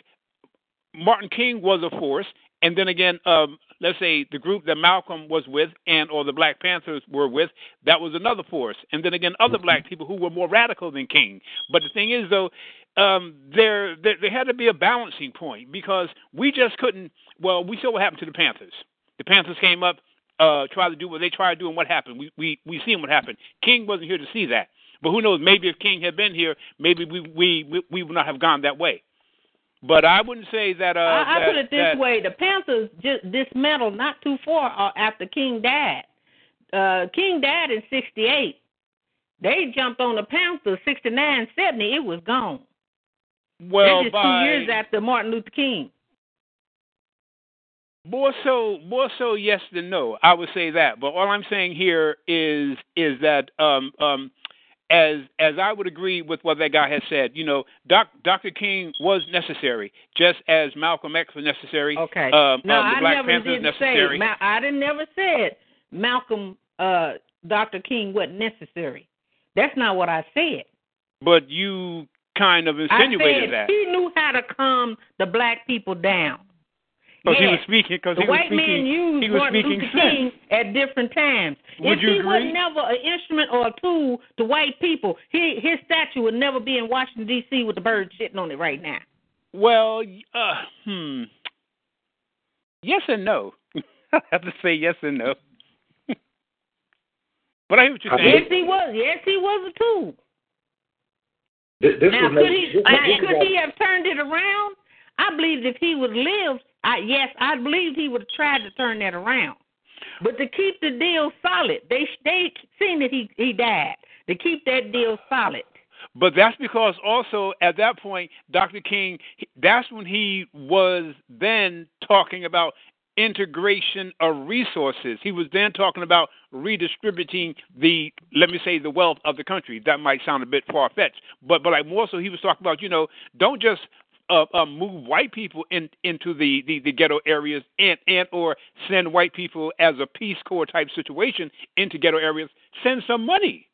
Martin King was a force, and then again, um, let's say the group that Malcolm was with, and or the Black Panthers were with, that was another force, and then again, other black people who were more radical than King. But the thing is, though, um, there, there there had to be a balancing point because we just couldn't. Well, we saw what happened to the Panthers. The Panthers came up, uh, tried to do what they tried to do, and what happened? We we we seen what happened. King wasn't here to see that, but who knows? Maybe if King had been here, maybe we we we, we would not have gone that way. But I wouldn't say that. Uh, I, I that, put it this that, way: the Panthers just dismantled not too far uh, after King died. Uh, King died in '68. They jumped on the Panthers '69, '70. It was gone. Well, That's just by two years after Martin Luther King. more so, more so, yes than no. I would say that. But all I'm saying here is is that um, um, as as I would agree with what that guy has said. You know, Doc, Dr. King was necessary, just as Malcolm X was necessary. Okay. Um, no, um, the I Black never Panther did necessary. say. Ma- I didn't never said Malcolm, uh, Dr. King wasn't necessary. That's not what I said. but you kind of I insinuated said that. he knew how to calm the black people down. Because he was speaking. Because the he was white speaking. man used he was Martin speaking Luther sense. King at different times. Would if you he agree? was never an instrument or a tool to white people, he, his statue would never be in Washington D.C. with the bird sitting on it right now. Well, uh, hmm. Yes and no. I have to say yes and no. but I hear what you're saying. Yes, he was. Yes, he was a tool. This, this now, could made- he this- uh, this could he have turned it around? I believe if he would lived, I yes, I believe he would have tried to turn that around. But to keep the deal solid, they they seen that he he died. To keep that deal solid. But that's because also at that point, Dr. King, that's when he was then talking about integration of resources. He was then talking about redistributing the, let me say, the wealth of the country. That might sound a bit far fetched, but but like more so, he was talking about, you know, don't just uh, uh, move white people in, into the, the, the ghetto areas and, and or send white people as a Peace Corps type situation into ghetto areas. Send some money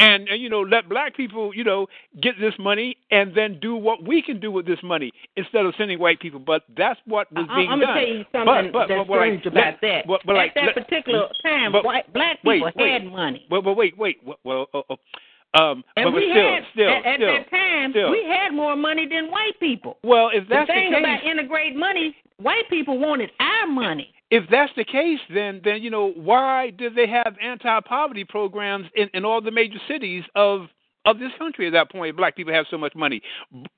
and, and you know let black people you know get this money and then do what we can do with this money instead of sending white people. But that's what was I- being I'm done. gonna tell you something but, but, that's but, but, like, strange about let- that. But, but At like, that let- particular time, but- white black people wait, had money. Well, but wait, wait. Well uh, uh, um, And but, we still, had still, at, at still, that time still. we had more money than white people. Well, if that's the thing the case, about integrate money, white people wanted our money. if that's the case, then then you know why did they have anti-poverty programs in, in all the major cities of of this country at that point? Black people have so much money,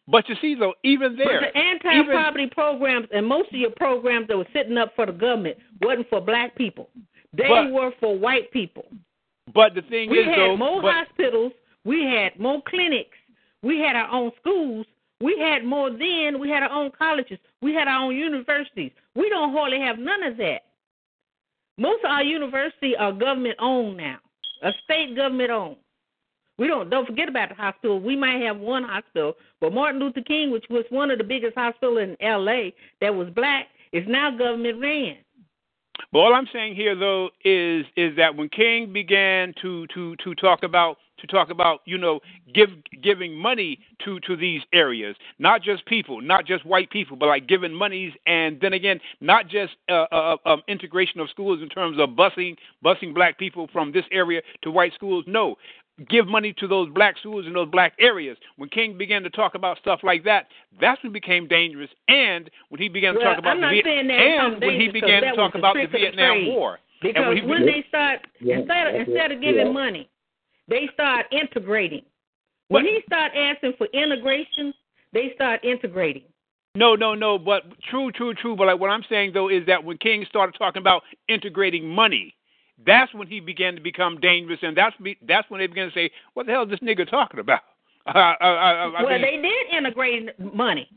but you see though, even there, But the anti-poverty programs and most of your programs that were sitting up for the government wasn't for black people. They But- were for white people. but the thing We is had though, more but, hospitals. We had more clinics. We had our own schools. We had more then. We had our own colleges. We had our own universities. We don't hardly have none of that. Most of our universities are government owned now, a state government owned. We don't don't forget about the hospital. We might have one hospital, but Martin Luther King, which was one of the biggest hospitals in L.A. that was black, is now government ran. But all I'm saying here, though, is is that when King began to to to talk about to talk about you know give giving money to to these areas, not just people, not just white people, but like giving monies, and then again, not just uh, uh, um, integration of schools in terms of busing busing black people from this area to white schools. No, give money to those black schools in those black areas. When King began to talk about stuff like that, that's when it became dangerous. And when he began to Well, talk about the not Viet- and when he began to talk about the trick of the Vietnam trade. War. Because when, when they start Yeah, instead of instead of giving Yeah. money, they start integrating. When But- he start asking for integration, they start integrating. No, no, no. But true, true, true. But like what I'm saying though is that when King started talking about integrating money, that's when he began to become dangerous, and that's be, that's when they began to say, "What the hell is this nigga talking about?" Uh, I, I, I, I well, mean, they did integrate money.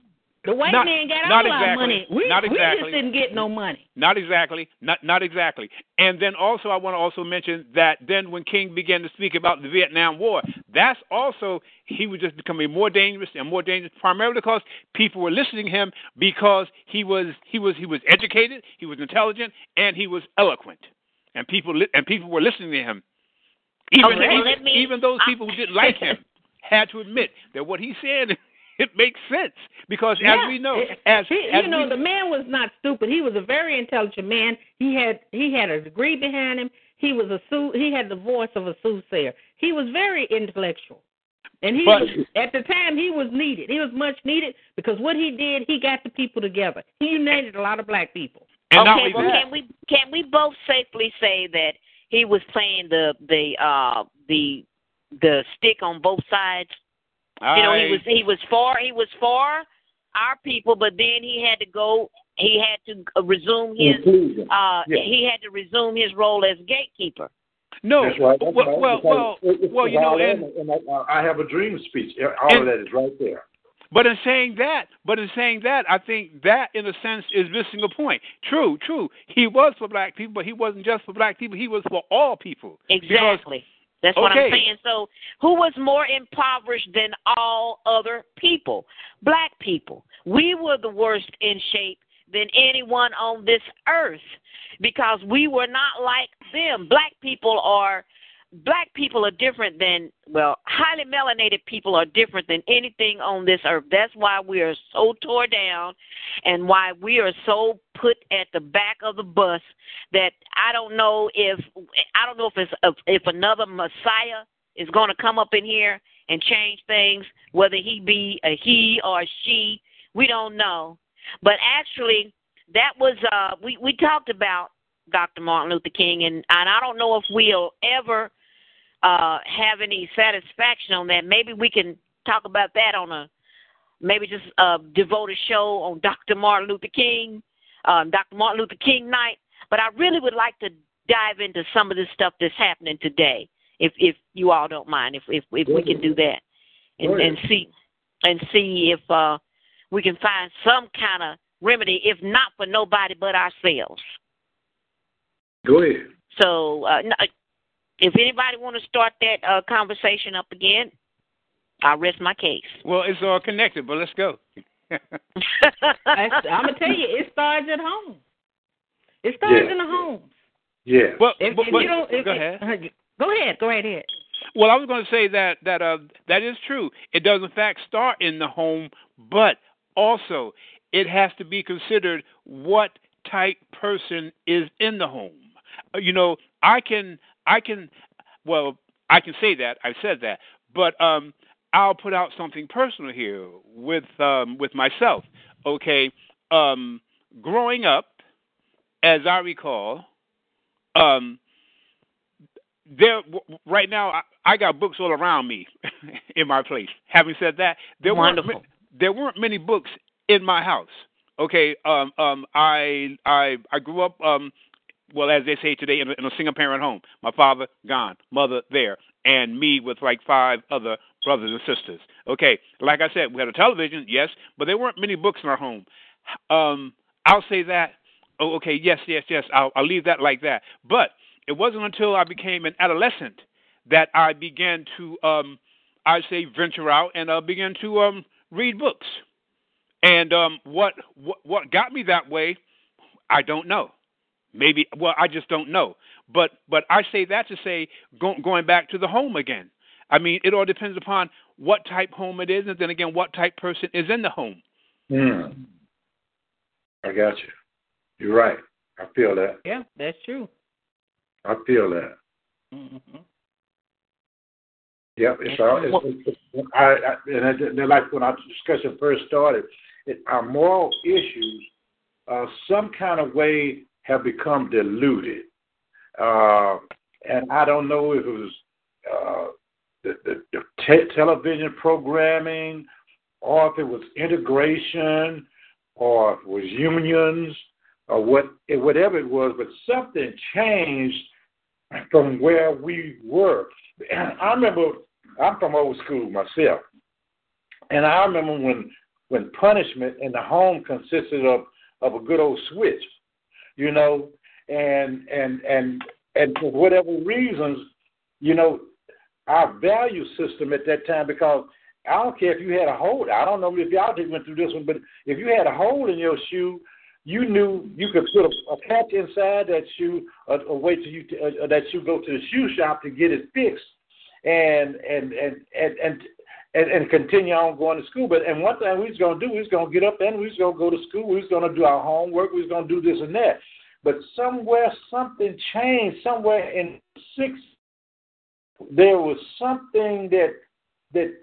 The white Not- man got not all our money. We, Not we just didn't get no money. Not exactly. Not not exactly. And then also I want to also mention that then when King began to speak about the Vietnam War, that's also he was just becoming more dangerous and more dangerous primarily because people were listening to him because he was he was he was educated, he was intelligent, and he was eloquent. And people li- and people were listening to him. Even Okay, even, me- even those people who didn't like him had to admit that what he said it makes sense because Yeah. as we know, as, he, as you know, we, the man was not stupid. He was a very intelligent man. He had he had a degree behind him. He was a soo- he had the voice of a soothsayer. He was very intellectual. And he But- was, at the time he was needed. He was much needed because what he did, he got the people together. He united a lot of black people. and okay, well, that, can we can we both safely say that he was playing the the uh the the stick on both sides? You know, he was he was for he was for our people, but then he had to go. He had to uh, resume his Inclusion. uh Yeah. he had to resume his role as gatekeeper. No, That's right. That's well, right. well, Because well, it's well, you know, all and and I, I have a dream speech. All And- of that is right there. but in saying that, but in saying that, I think that in a sense is missing a point. True, true. He was for black people, but he wasn't just for black people. He was for all people. Because- Exactly. That's what I'm saying. So, who was more impoverished than all other people? Black people. We were the worst in shape than anyone on this earth because we were not like them. Black people are black people are different than well, highly melanated people are different than anything on this earth. That's why we are so tore down and why we are so put at the back of the bus that I don't know if I don't know if it's if another Messiah is going to come up in here and change things, whether he be a he or a she, we don't know. But actually, that was uh we we talked about Dr. Martin Luther King, and and I don't know if we'll ever uh have any satisfaction on that. Maybe we can talk about that on a maybe just uh devote a show on Dr. Martin Luther King, um, Dr. Martin Luther King night. But I really would like to dive into some of this stuff that's happening today, if if you all don't mind, if if if we can do that, and and see and see if uh we can find some kind of remedy, if not for nobody but ourselves. Go ahead. So, uh, if anybody want to start that uh, conversation up again, I'll rest my case. Well, it's all connected, but let's go. I, I'm gonna tell you, it starts at home. It starts Yeah. in the homes. Yeah. well, If, but, if but- you don't, if, go ahead. Go ahead. Go right ahead. Well, I was going to say that that uh, that is true. It does in fact start in the home, but also it has to be considered what type person is in the home. Uh, You know, I can I can well I can say that I've said that, but um, I'll put out something personal here with um, with myself. Okay, um, growing up, as I recall, um, there w- right now I, I got books all around me in my place. Having said that, there Wonderful. weren't there weren't many books in my house. Okay, um, um, I I I grew up um, well as they say today in a, in a single parent home. My father gone, mother there, and me with like five other brothers and sisters. Okay, like I said, we had a television, yes, but there weren't many books in our home. Um, I'll say that. Oh, okay, yes, yes, yes. I'll, I'll leave that like that. But it wasn't until I became an adolescent that I began to, um, I say, venture out and uh, began to um, read books. And um, what, what what got me that way, I don't know. Maybe, well, I just don't know. But but I say that to say, go, going back to the home again. I mean, it all depends upon what type home it is, and then again, what type person is in the home. Mm. I got you. You're right. I feel that. Yeah, that's true. I feel that. Mm-hmm. Yep, it's all. It's, it's, it's, I, I, and then like when our discussion first started, it, our moral issues, uh, some kind of way, have become diluted. Uh, and I don't know if it was uh, the, the, the te- television programming, or if it was integration, or if it was unions, or what whatever it was, but something changed from where we were. And I remember I'm from old school myself, and I remember when when punishment in the home consisted of of a good old switch, you know, and and and and for whatever reasons, you know, our value system at that time because I don't care if you had a hole. I don't know if y'all went through this one, but if you had a hole in your shoe, you knew you could put a, a patch inside that shoe, or, or wait you uh, that you go to the shoe shop to get it fixed, and and and and and. And, and continue on going to school. But and one thing we was gonna do, we was gonna get up and we was gonna go to school. We was gonna do our homework. We was gonna do this and that. But somewhere something changed. Somewhere in six, there was something that that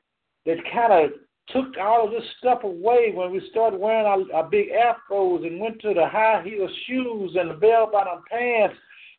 that kind of took all of this stuff away when we started wearing our, our big afros and went to the high heel shoes and the bell bottom pants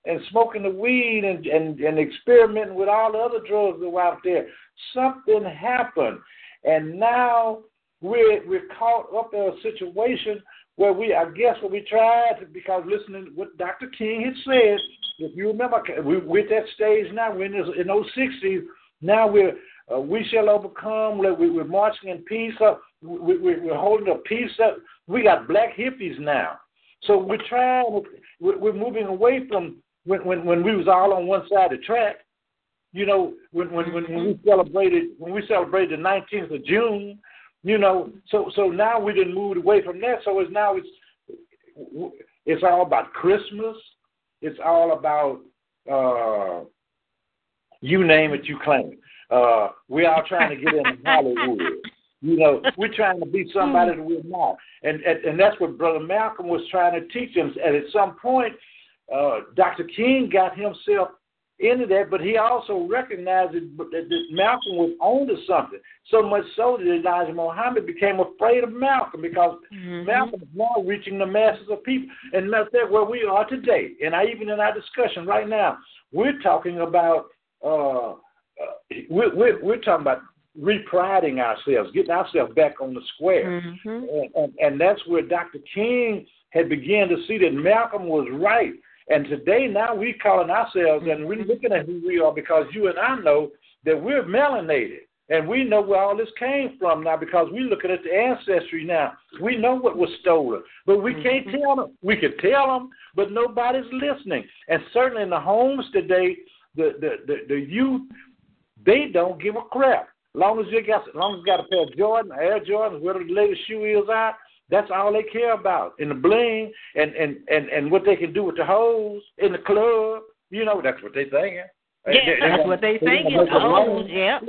and smoking the weed and, and, and experimenting with all the other drugs that were out there. Something happened. And now we're, we're caught up in a situation where we, I guess, what we tried, to, because listening to what Dr. King had said, if you remember, we, we're at that stage now, we're in, this, in those 60s, now we're uh, we shall overcome. We, we're marching in peace. Uh, we, we, we're holding a peace up. We got black hippies now. So we're trying. We're moving away from when, when when we was all on one side of the track. You know, when when when, when we celebrated when we celebrated the 19th of June. You know, so so now we didn't move away from that. So it's now it's it's all about Christmas. It's all about uh, you name it, you claim it. Uh, we're all trying to get in Hollywood. You know, we're trying to be somebody that we're not, and, and and that's what Brother Malcolm was trying to teach them. And at some point, uh, Dr. King got himself into that, but he also recognized that, that Malcolm was on to something. So much so that Elijah Muhammad became afraid of Malcolm because mm-hmm. Malcolm is now reaching the masses of people. And that's where we are today. And I even in our discussion right now, we're talking about uh, uh, we're, we're, we're talking about repriding ourselves, getting ourselves back on the square. Mm-hmm. And, and, and that's where Dr. King had began to see that Malcolm was right. And today, now we're calling ourselves and we're looking at who we are because you and I know that we're melanated. And we know where all this came from now because we're looking at the ancestry now. We know what was stolen, but we can't mm-hmm. tell them. We can tell them, but nobody's listening. And certainly in the homes today, the, the, the, the youth they don't give a crap. Long as you got, as long as you got a pair of Jordan, Air Jordans, whatever the latest shoe is out, that's all they care about. And the bling and and and and what they can do with the hoes in the club. You know, that's what they thinking. Yeah, they, that's they, what they, they thinking. Hoes, yeah.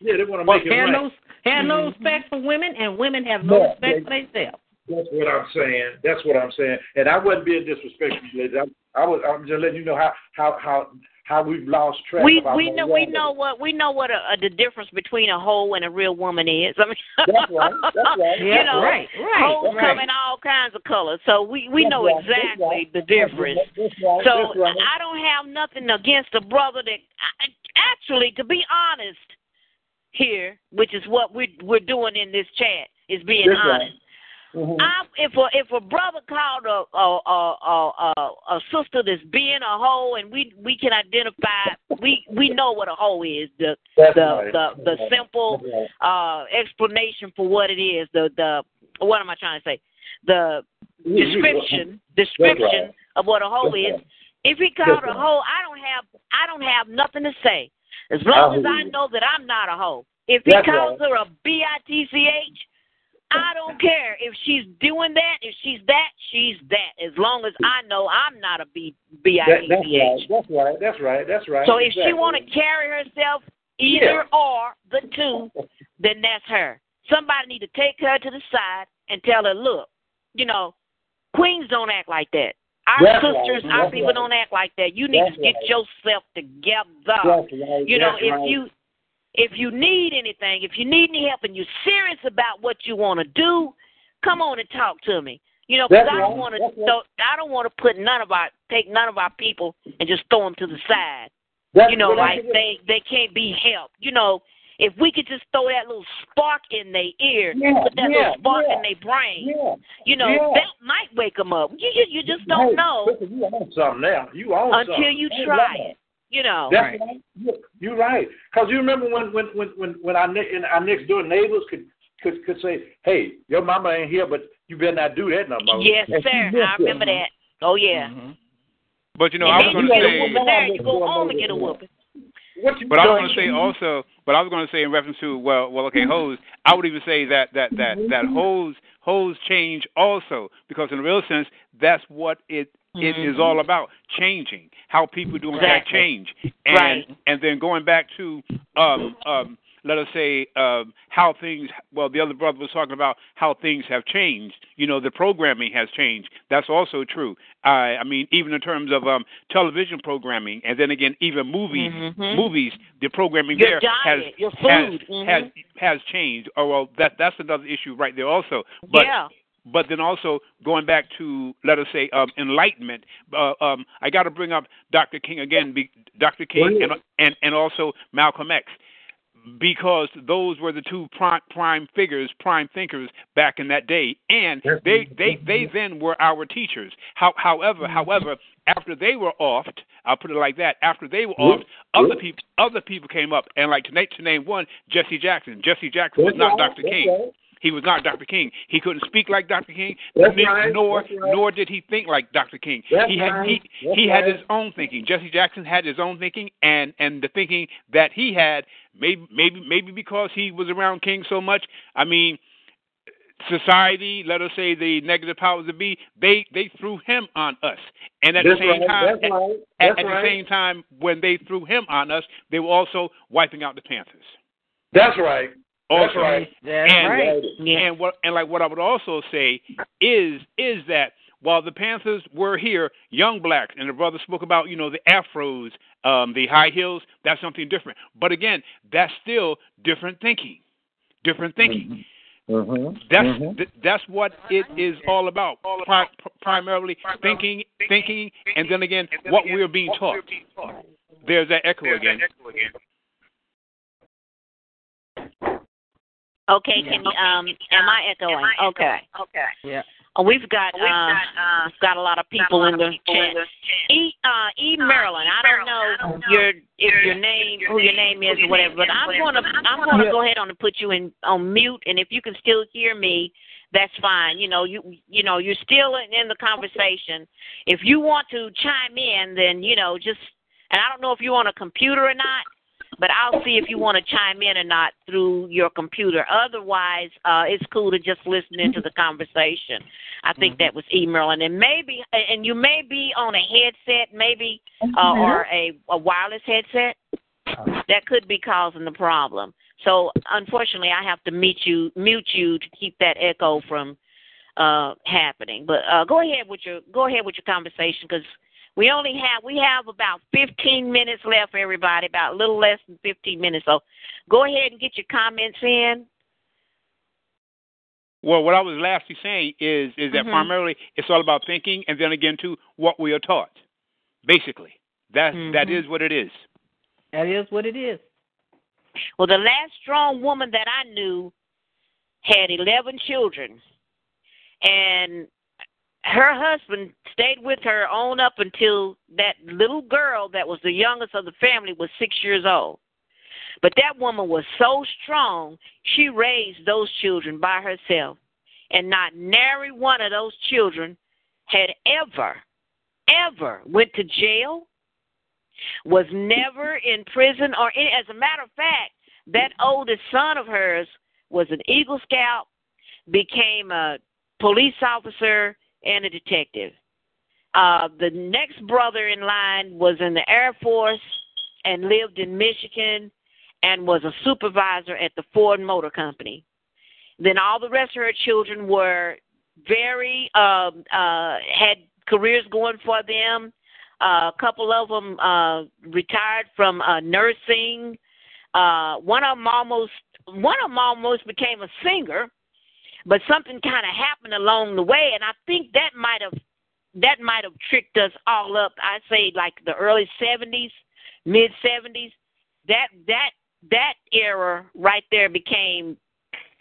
Yeah, they want to make it have right. no have no respect for women, and women have no, no respect they, for themselves. That's what I'm saying. That's what I'm saying. And I wasn't being disrespectful, ladies. I, I was. I'm just letting you know how how how how we've lost track. We we know we know what we know what a, a, the difference between a hoe and a real woman is. I mean, that's right. That's right. you yeah, know, right, right. Hoes right. come in all kinds of colors, so we we that's know right. exactly right. the difference. That's right. So that's right. I don't have nothing against a brother that actually, to be honest, here, which is what we we're doing in this chat, is being that's honest. Mm-hmm. I, if a if a brother called a a, a a a sister that's being a hoe, and we we can identify, we we know what a hoe is. The that's the right. the the that's simple right. uh explanation for what it is. The the what am I trying to say? The description description right. of what a hoe is. If he called a hoe, I don't have I don't have nothing to say. As long as I know that I'm not a hoe. If he That's calls her a B I T C H, I don't care if she's doing that. If she's that, she's that. As long as I know I'm not a B B I that's right. That's right. That's right. So if she want to carry herself either or the two, then that's her. Somebody need to take her to the side and tell her, look, you know, queens don't act like that. Our That's sisters, right. our That's people right. don't act like that. You need That's to get right. yourself together. You know, if you if you need anything, if you need any help, and you're serious about what you want to do, come on and talk to me. You know, because I don't want to. I don't want to put none of our take none of our people and just throw them to the side. That's, you know, like they they can't be helped. You know, if we could just throw that little spark in their ear, yeah, put that yeah, little spark yeah, in their brain, you know, that might wake them up. You you, you just don't hey, know you own something now. You own until something. you try it. You know. That's Right. right. You- You're right. Because you remember when when when when when our ne- and our next door neighbors could could could say, "Hey, your mama ain't here, but you better not do that no more." Yes, And sir. I remember that. Oh yeah. Mm-hmm. But you know, and I was then going you to get a say, whooping there, you go home and get a whooping. What you but I was going to say also, but I was going to say in reference to well, well, okay, hose. I would even say that that that that hose hose change also because in a real sense, that's what it it is all about changing how people do in that change and Right. and then going back to um um let us say um how things well the other brother was talking about how things have changed you know the programming has changed that's also true i i mean even in terms of um television programming and then again even movies Mhm. movies the programming Your there diet, has your has. Mhm. has has changed oh well that that's another issue right there also but yeah. But then also going back to let us say um, enlightenment. Uh, um, I got to bring up Dr. King again, be, Dr. King and, and and also Malcolm X, because those were the two prime, prime figures, prime thinkers back in that day, and they they they then were our teachers. How, however, however, after they were offed, I'll put it like that. After they were offed, other people other people came up, and like to name, to name one, Jesse Jackson. Jesse Jackson was not Dr. King. He was not Dr. King. He couldn't speak like Dr. King, That's right. nor That's right. nor did he think like Dr. King. That's he had right. he he had right. his own thinking. Jesse Jackson had his own thinking, and and the thinking that he had maybe maybe maybe because he was around King so much. I mean, society, let us say the negative powers that be, they they threw him on us, and at That's the same right. time, That's right. at, at the same time, when they threw him on us, they were also wiping out the Panthers. That's right. That's Also, right. That's and, right. And what and like what I would also say is is that while the Panthers were here, young blacks, and the brother spoke about you know the afros, um, the high heels, that's something different. But again, that's still different thinking, different thinking. Mm-hmm. That's Mhm. th- that's what it is all about. Pri- primarily thinking, thinking, and then again, what we're being taught. There's that echo again. Okay, can you, um, am I echoing? Okay. Okay. Yeah. Oh, we've got We've uh, got, uh, got a lot of people in the chat. E uh E Maryland. I don't know your if your name who your name is or whatever, but I'm gonna I'm gonna go ahead on and put you in on mute and if you can still hear me, that's fine. You know, you you know, you're still in, in the conversation. If you want to chime in, then you know, just and I don't know if you're on a computer or not, but I'll see if you want to chime in or not through your computer. Otherwise, uh, it's cool to just listen into the conversation. I think that was emailing, and maybe, and you may be on a headset, maybe, uh, or a, a wireless headset. That could be causing the problem. So, unfortunately, I have to mute you, mute you to keep that echo from uh, happening. But uh, go ahead with your go ahead with your conversation because we only have we have about 15 minutes left, everybody. About a little less than 15 minutes. So, go ahead and get your comments in. Well, what I was lastly saying is is that Mhm. primarily it's all about thinking, and then again to what we are taught. Basically, that that Mhm. is what it is. That is what it is. Well, the last strong woman that I knew had 11 children, and her husband stayed with her on up until that little girl that was the youngest of the family was six years old. But that woman was so strong, she raised those children by herself. And not nary one of those children had ever, ever went to jail, was never in prison, or any, as a matter of fact, that oldest son of hers was an Eagle Scout, became a police officer and a detective. Uh, the next brother in line was in the Air Force and lived in Michigan and was a supervisor at the Ford Motor Company. Then all the rest of her children were very um, uh, had careers going for them. Uh, a couple of them uh, retired from uh, nursing. Uh, one of them almost one of them almost became a singer, but something kind of happened along the way, and I think that might have that might have tricked us all up. I say like the early seventies, mid seventies. That that that era right there became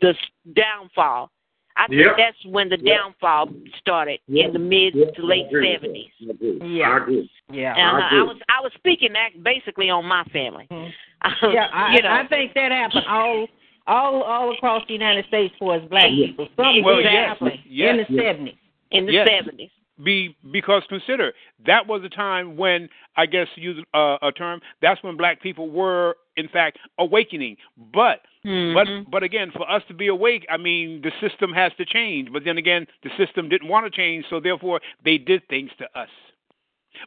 the downfall. I think Yep. that's when the Yep. downfall started in the mid Yes, to late I agree. seventies. I agree. Yeah. I agree. Yeah. And I uh, I agree. was I was speaking that basically on my family. Mhm. Yeah, I, you know, I think that happened all all all across the United States for us black people. Something Well, was yes, happening yes. in the seventies. in the seventies. be because consider that was a time when I guess to use uh, a term that's when black people were in fact awakening. But Mm-hmm. but but again, for us to be awake, I mean the system has to change. But then again, the system didn't want to change, so therefore they did things to us.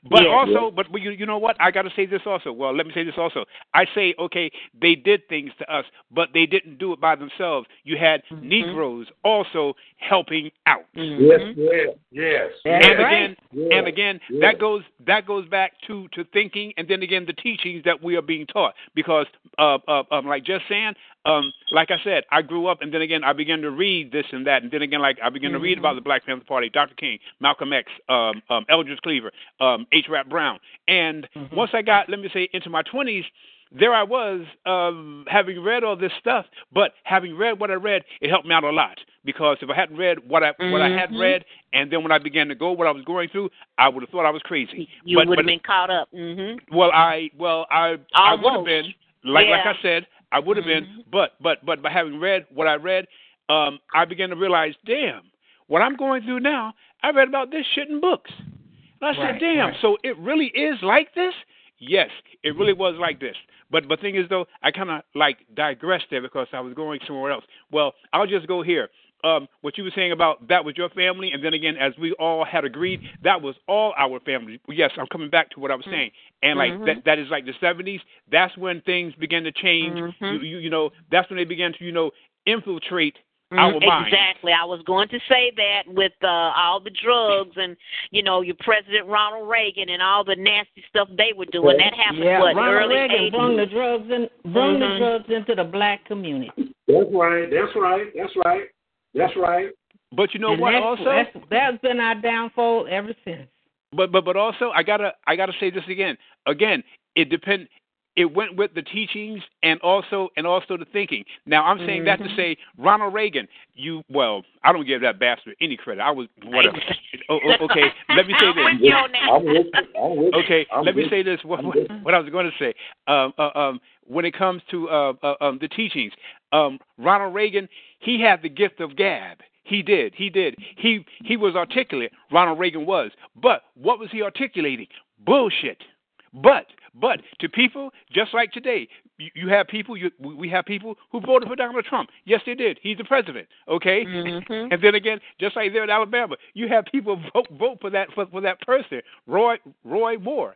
But Yeah. also, but you you know what? I got to say this also. Well, let me say this also. I say okay, they did things to us, but they didn't do it by themselves. You had Mm-hmm. Negroes also helping out. Yes, yes, yes. And right. again, Yeah. and again, Yeah. that goes that goes back to to thinking, and then again the teachings that we are being taught. Because, uh, uh, um, like just saying, um, like I said, I grew up, and then again I began to read this and that, and then again like I began to read about the Black Panther Party, Dr. King, Malcolm X, um, um, Eldridge Cleaver, um, H. Rap Brown, and once I got, let me say, into my twenties. There I was, um, having read all this stuff, but having read what I read, it helped me out a lot. Because if I hadn't read what I what I had Mhm. read, and then when I began to go what I was going through, I would have thought I was crazy. You would have been caught up. hmm well, I well I I would have been like like I said I would have been, Mhm. but but but by having read what I read, um, I began to realize, damn, what I'm going through now, I read about this shit in books. And I said, damn, right. so it really is like this? Yes, it really was like this. But but thing is though, I kind of like digressed there because I was going somewhere else. Well, I'll just go here. Um, what you were saying about that was your family, and then again, as we all had agreed, that was all our family. Yes, I'm coming back to what I was saying, and like Mhm. that, that is like the 70s. That's when things began to change. Mhm. You, you, you know, that's when they began to, you know, infiltrate our Mhm, minds. Exactly. I was going to say that with uh, all the drugs and you know your President Ronald Reagan and all the nasty stuff they were doing. That happened Yeah, what Ronald early Reagan 80s. brung the drugs in, brung Mhm. the drugs into the black community. That's right. That's right. That's right. That's right. But you know and what? that's, Also, that's, that's been our downfall ever since. But but but also I gotta I gotta say this again. Again, it depend. It went with the teachings and also and also the thinking. Now I'm saying that to Mm-hmm. say Ronald Reagan. You well, I don't give that bastard any credit. I was whatever. oh, oh, okay, let me say I'm with this. you on that. I'm with you. I'm with you. Okay, I'm let me say this. What, I'm what, what I was going to say. Um, uh, um, when it comes to uh, uh, um, the teachings, um, Ronald Reagan, he had the gift of gab. He did. He did. He he was articulate. Ronald Reagan was. But what was he articulating? Bullshit. But but to people just like today, you, you have people. You, we have people who voted for Donald Trump. Yes, they did. He's the president. Okay. Mhm. And then again, just like there in Alabama, you have people vote vote for that for, for that person, Roy Roy Moore.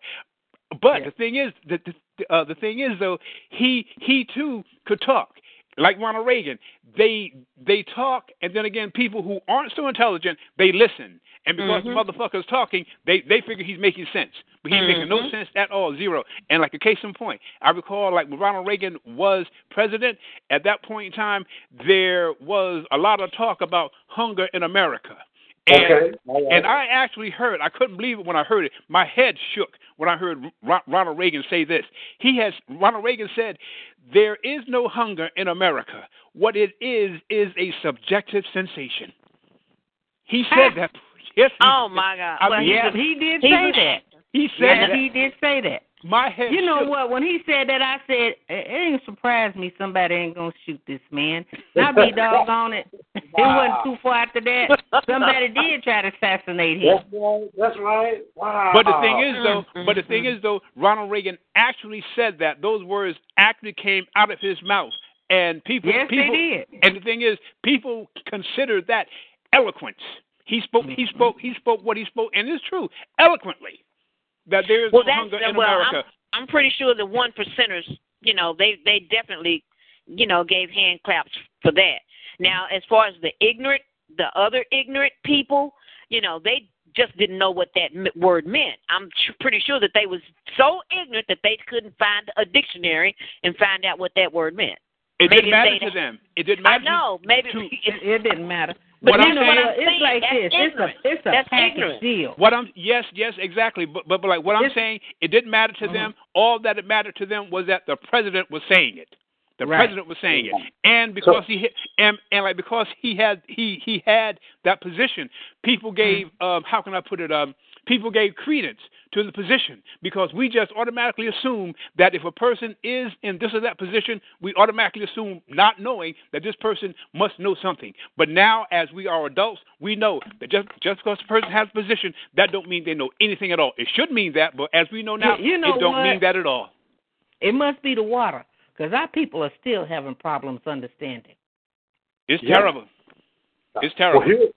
But the thing is, the the, uh, the thing is though, he he too could talk. Like Ronald Reagan, they they talk, and then again, people who aren't so intelligent, they listen. And because Mhm. the motherfucker's talking, they they figure he's making sense, but he's making no Mhm. sense at all, zero. And like a case in point, I recall like when Ronald Reagan was president, at that point in time, there was a lot of talk about hunger in America. And, Okay. All right. and I actually heard, I couldn't believe it when I heard it. My head shook when I heard Ro- Ronald Reagan say this. He has, Ronald Reagan said, there is no hunger in America. What it is, is a subjective sensation. He said that. Yes. he- Oh my God. I well, mean, he's Yeah, he did say an that. He said Yeah, that. he did say that. My head You know shook. what? When he said that, I said it it ain't surprised me. Somebody ain't gonna shoot this man. And I be doggone it. It wasn't too far after that. Somebody did try to assassinate him. That's right. That's right. Wow. But the thing is, though, Mm, but the thing is, though, Ronald Reagan actually said that those words actually came out of his mouth, and people, Yes, they people, did. and the thing is, people consider that eloquence. He spoke, he Mm-hmm. spoke, he spoke what he spoke, and it's true, eloquently, that there is Well, no that's hunger in well. America. I'm, I'm pretty sure the one percenters, you know, they they definitely, you know, gave hand claps for that. Now, as far as the ignorant, the other ignorant people, you know, they just didn't know what that word meant. I'm pretty sure that they was so ignorant that they couldn't find a dictionary and find out what that word meant. It Maybe didn't matter to them. It didn't matter. I know, maybe to, It, it didn't matter. But But What you I'm know, saying- what? it's saying, like that's this. It's a ignorant. it's a That's package ignorant. deal. What I'm yes, yes, exactly. But but, but like what I'm It's- saying, it didn't matter to them. All that it mattered to them was that the president was saying it. The Right. president was saying it, and because he hit, and and like because he had he he had that position, people gave um how can I put it um people gave credence to the position because we just automatically assume that if a person is in this or that position, we automatically assume not knowing that this person must know something. But now, as we are adults, we know that just just because a person has a position, that don't mean they know anything at all. It should mean that, but as we know now, You- you know it don't what? mean that at all. It must be the water, because our people are still having problems understanding. It's Yeah. terrible. It's terrible. Well, here,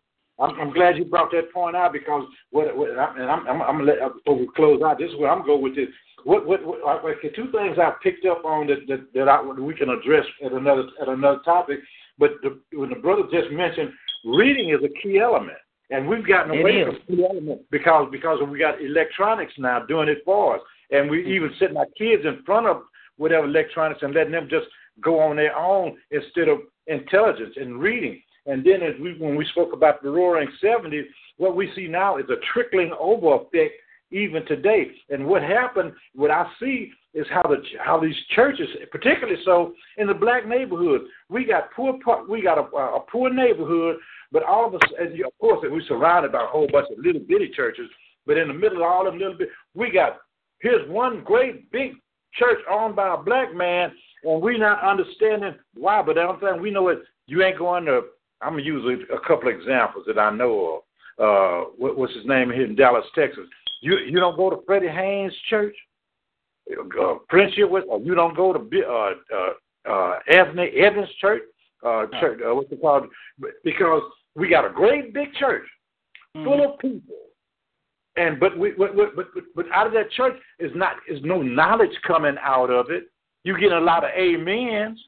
I'm, I'm glad you brought that point out because what, what and I'm, I'm, I'm gonna let uh, before we close out. This is where I'm going with this. What, what, what okay, two things I picked up on that that, that I, we can address at another at another topic. But the, when the brother just mentioned, reading is a key element, and we've gotten It away is. from key element because because we got electronics now doing it for us, and we mm-hmm. even setting our kids in front of whatever electronics and letting them just go on their own instead of intelligence and reading. And then as we when we spoke about the roaring seventies, what we see now is a trickling over effect even today. And what happened, what I see is how the how these churches, particularly so in the black neighborhood, we got poor we got a, a poor neighborhood, but all of us, and of course, we're surrounded by a whole bunch of little bitty churches. But in the middle of all them little bit, we got here's one great big church owned by a black man, and we're not understanding why. But only thing we know is you ain't going to. I'm gonna use a, a couple of examples that I know of. Uh, what, what's his name here in Dallas, Texas? You you don't go to Freddie Haynes Church, uh, Friendship-West, or you don't go to uh, uh, uh, Anthony Evans Church, uh, church, uh, what's it called? Because we got a great big church full of people, and but we but but but out of that church is not is no knowledge coming out of it. You get a lot of amens.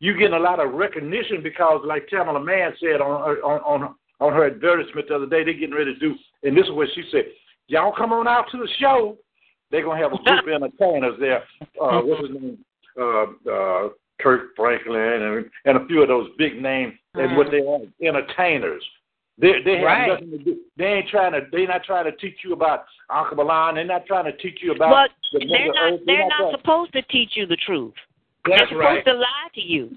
You getting a lot of recognition because, like Tamela Mann said on her, on on on her advertisement the other day, they're getting ready to do, and this is what she said: "Y'all come on out to the show. They're gonna have a group of entertainers there. Uh, what's his name? Uh, uh, Kirk Franklin and and a few of those big names and what they are entertainers. They they have Right. nothing to do. They ain't trying to. They're not trying to teach you about Uncle Milan. They're not trying to teach you about. But the they're not Earth. they're They're not trying- supposed to teach you the truth. That's they're supposed right. to lie to you.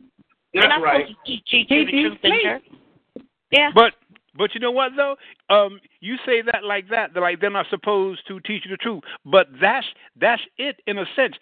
they're That's not right. supposed to teach, teach you the Teach you truth in straight. Yeah. But but you know what though? Um, you say that like that, they're like they're not supposed to teach you the truth. But that's that's it in a sense.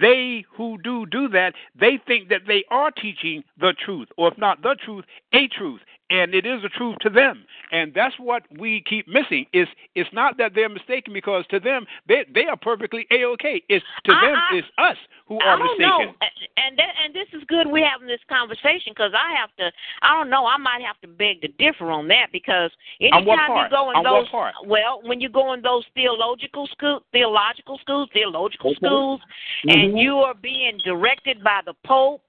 They who do do that, they think that they are teaching the truth, or if not the truth, a truth, and it is the truth to them. And that's what we keep missing. Is it's not that they're mistaken because to them they they are perfectly a okay. It's to I- them I- it's us who I are don't mistaken. know, and that, and this is good. We're having this conversation because I have to. I don't know. I might have to beg to differ on that because On you go in On what part? well, when you go in those theological school, theological schools, theological Okay. schools, Mhm. and you are being directed by the Pope.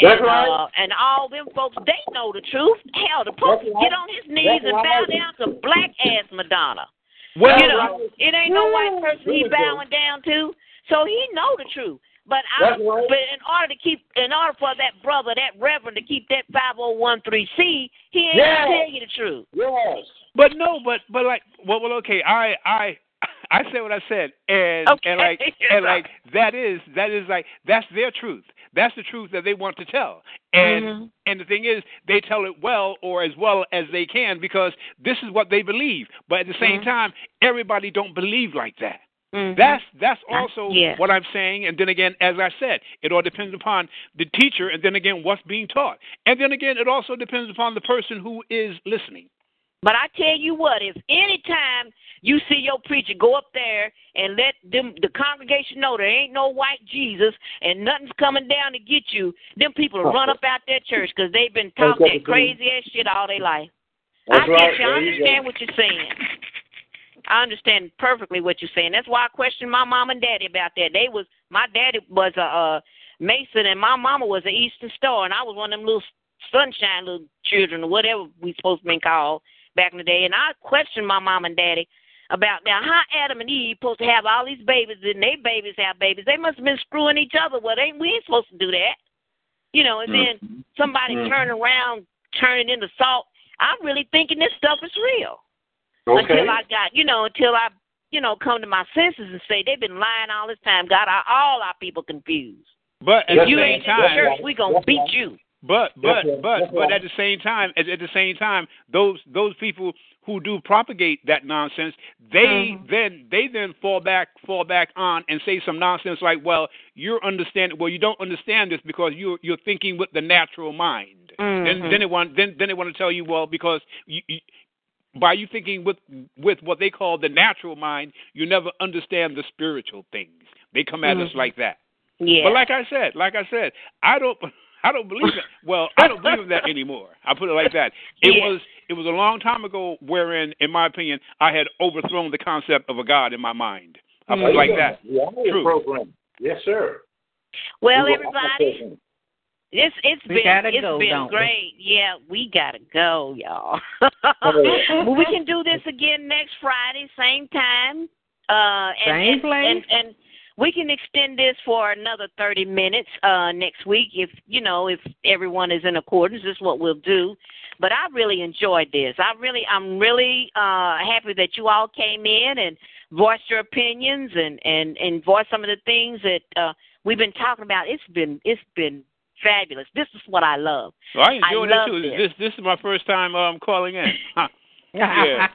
That's and, right. uh, and all them folks, they know the truth. Hell, the Pope That's right. get on his knees That's and right. bow down to black ass Madonna. Well, you know, it ain't no white person he There we go. bowing down to. So he know the truth. But I, right. but in order to keep, in order for that brother, that reverend, to keep that five hundred one three C, he ain't Yes. gonna tell you the truth. Yes. But no, but but like well, well okay, I I I said what I said, and Okay. and like and like that is that is like that's their truth. That's the truth that they want to tell, and Mhm. and the thing is, they tell it well or as well as they can because this is what they believe. But at the same Mhm. time, everybody don't believe like that. Mhm. That's that's also yeah. what I'm saying. And then again, as I said, it all depends upon the teacher, and then again, what's being taught, and then again, it also depends upon the person who is listening. But I tell you what, if any time you see your preacher go up there and let them the congregation know there ain't no white Jesus and nothing's coming down to get you, them people will run up out that church because they've been taught that crazy ass shit all their life. That's I get right. you. I you understand go. what you're saying. I understand perfectly what you're saying. That's why I questioned my mom and daddy about that. They was my daddy was a uh, Mason and my mama was an Eastern Star, and I was one of them little sunshine little children or whatever we supposed to be called back in the day. And I questioned my mom and daddy about now how Adam and Eve supposed to have all these babies and they babies have babies. They must have been screwing each other. Well, they we ain't supposed to do that. You know, and then Mm-hmm. somebody Mhm. turn around, turning into salt. I'm really thinking this stuff is real. Okay. Until I got, you know, until I, you know, come to my senses and say they've been lying all this time. Got our, all our people confused. But at If the you same ain't in time, church, we gonna beat you. But but right. but but at the same time, at, at the same time, those those people who do propagate that nonsense, they Mhm. then they then fall back fall back on and say some nonsense like, well, you're understanding. Well, you don't understand this because you're you're thinking with the natural mind. Then Mhm. then they want then then they want to tell you, well, because you, you by you thinking with with what they call the natural mind, you never understand the spiritual things. They come at us Mhm. like that. Yeah. But like I said, like I said, I don't I don't believe that. Well, I don't believe in that anymore. I put it like that. It Yeah. was it was a long time ago wherein, in my opinion, I had overthrown the concept of a God in my mind. I put it like that. Yeah, I'm on your True. program. Yes, sir. well, We everybody, it's it's We been gotta it's go, been don't we? great. Yeah, we gotta go, y'all. yeah. well, we can do this again next Friday, same time. Uh, and, Same and, place. and and we can extend this for another thirty minutes uh next week if you know if everyone is in accordance. This is what we'll do. But I really enjoyed this. I really, I'm really uh happy that you all came in and voiced your opinions and and and voiced some of the things that uh we've been talking about. It's been it's been fabulous. This is what I love. So I enjoyed I it too. love This this is my first time um calling in. Huh. Yeah.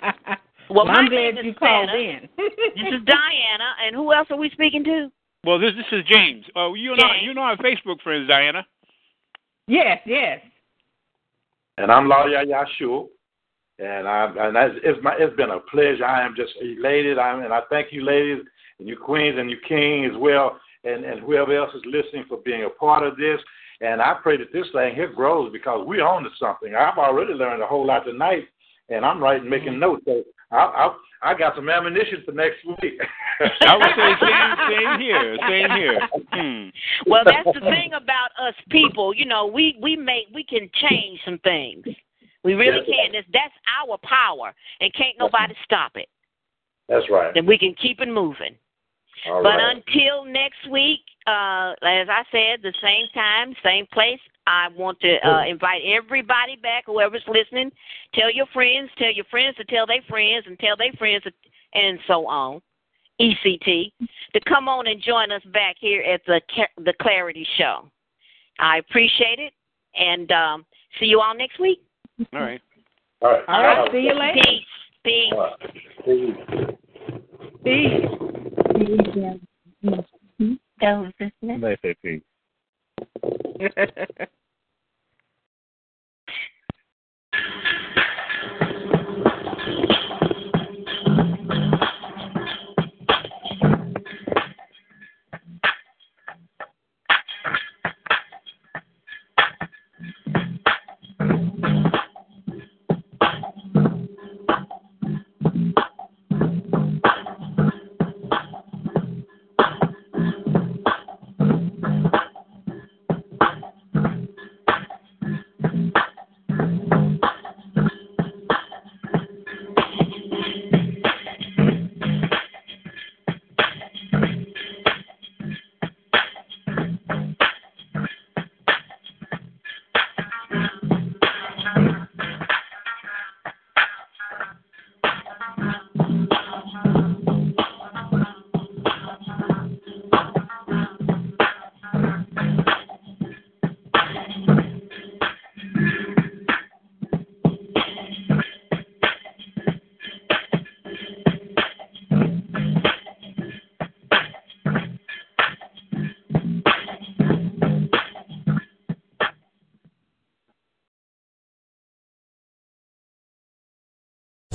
Well, I'm my glad name is you called Seta. in. This is Diana, and who else are we speaking to? Well, this this is James. Oh, you know James. you know our Facebook friends, Diana. yes, yes. And I'm Lawyer Yashua. And I and that's, it's my it's been a pleasure. I am just elated. I'm and I thank you, ladies, and you queens and you king as well, and and whoever else is listening for being a part of this. And I pray that this thing here grows because we're on to something. I've already learned a whole lot tonight, and I'm writing, making mm-hmm. notes. So I I, I got some ammunition for next week. I would say same same here, same here. Hmm. Well, that's the thing about us people. You know, we we make we can change some things. We really Yes. can. That's that's our power, and can't nobody stop it. That's right. Then we can keep it moving. All but right. until next week, uh, as I said, the same time, same place. I want to uh, invite everybody back, whoever's listening. Tell your friends, tell your friends to tell their friends, and tell their friends, to, and so on. ECT to come on and join us back here at the the Clarity Show. I appreciate it, and um, see you all next week. All right. All right. All right, see you later. Peace. Peace. All right. Peace. Peace. Those listening. They say peace.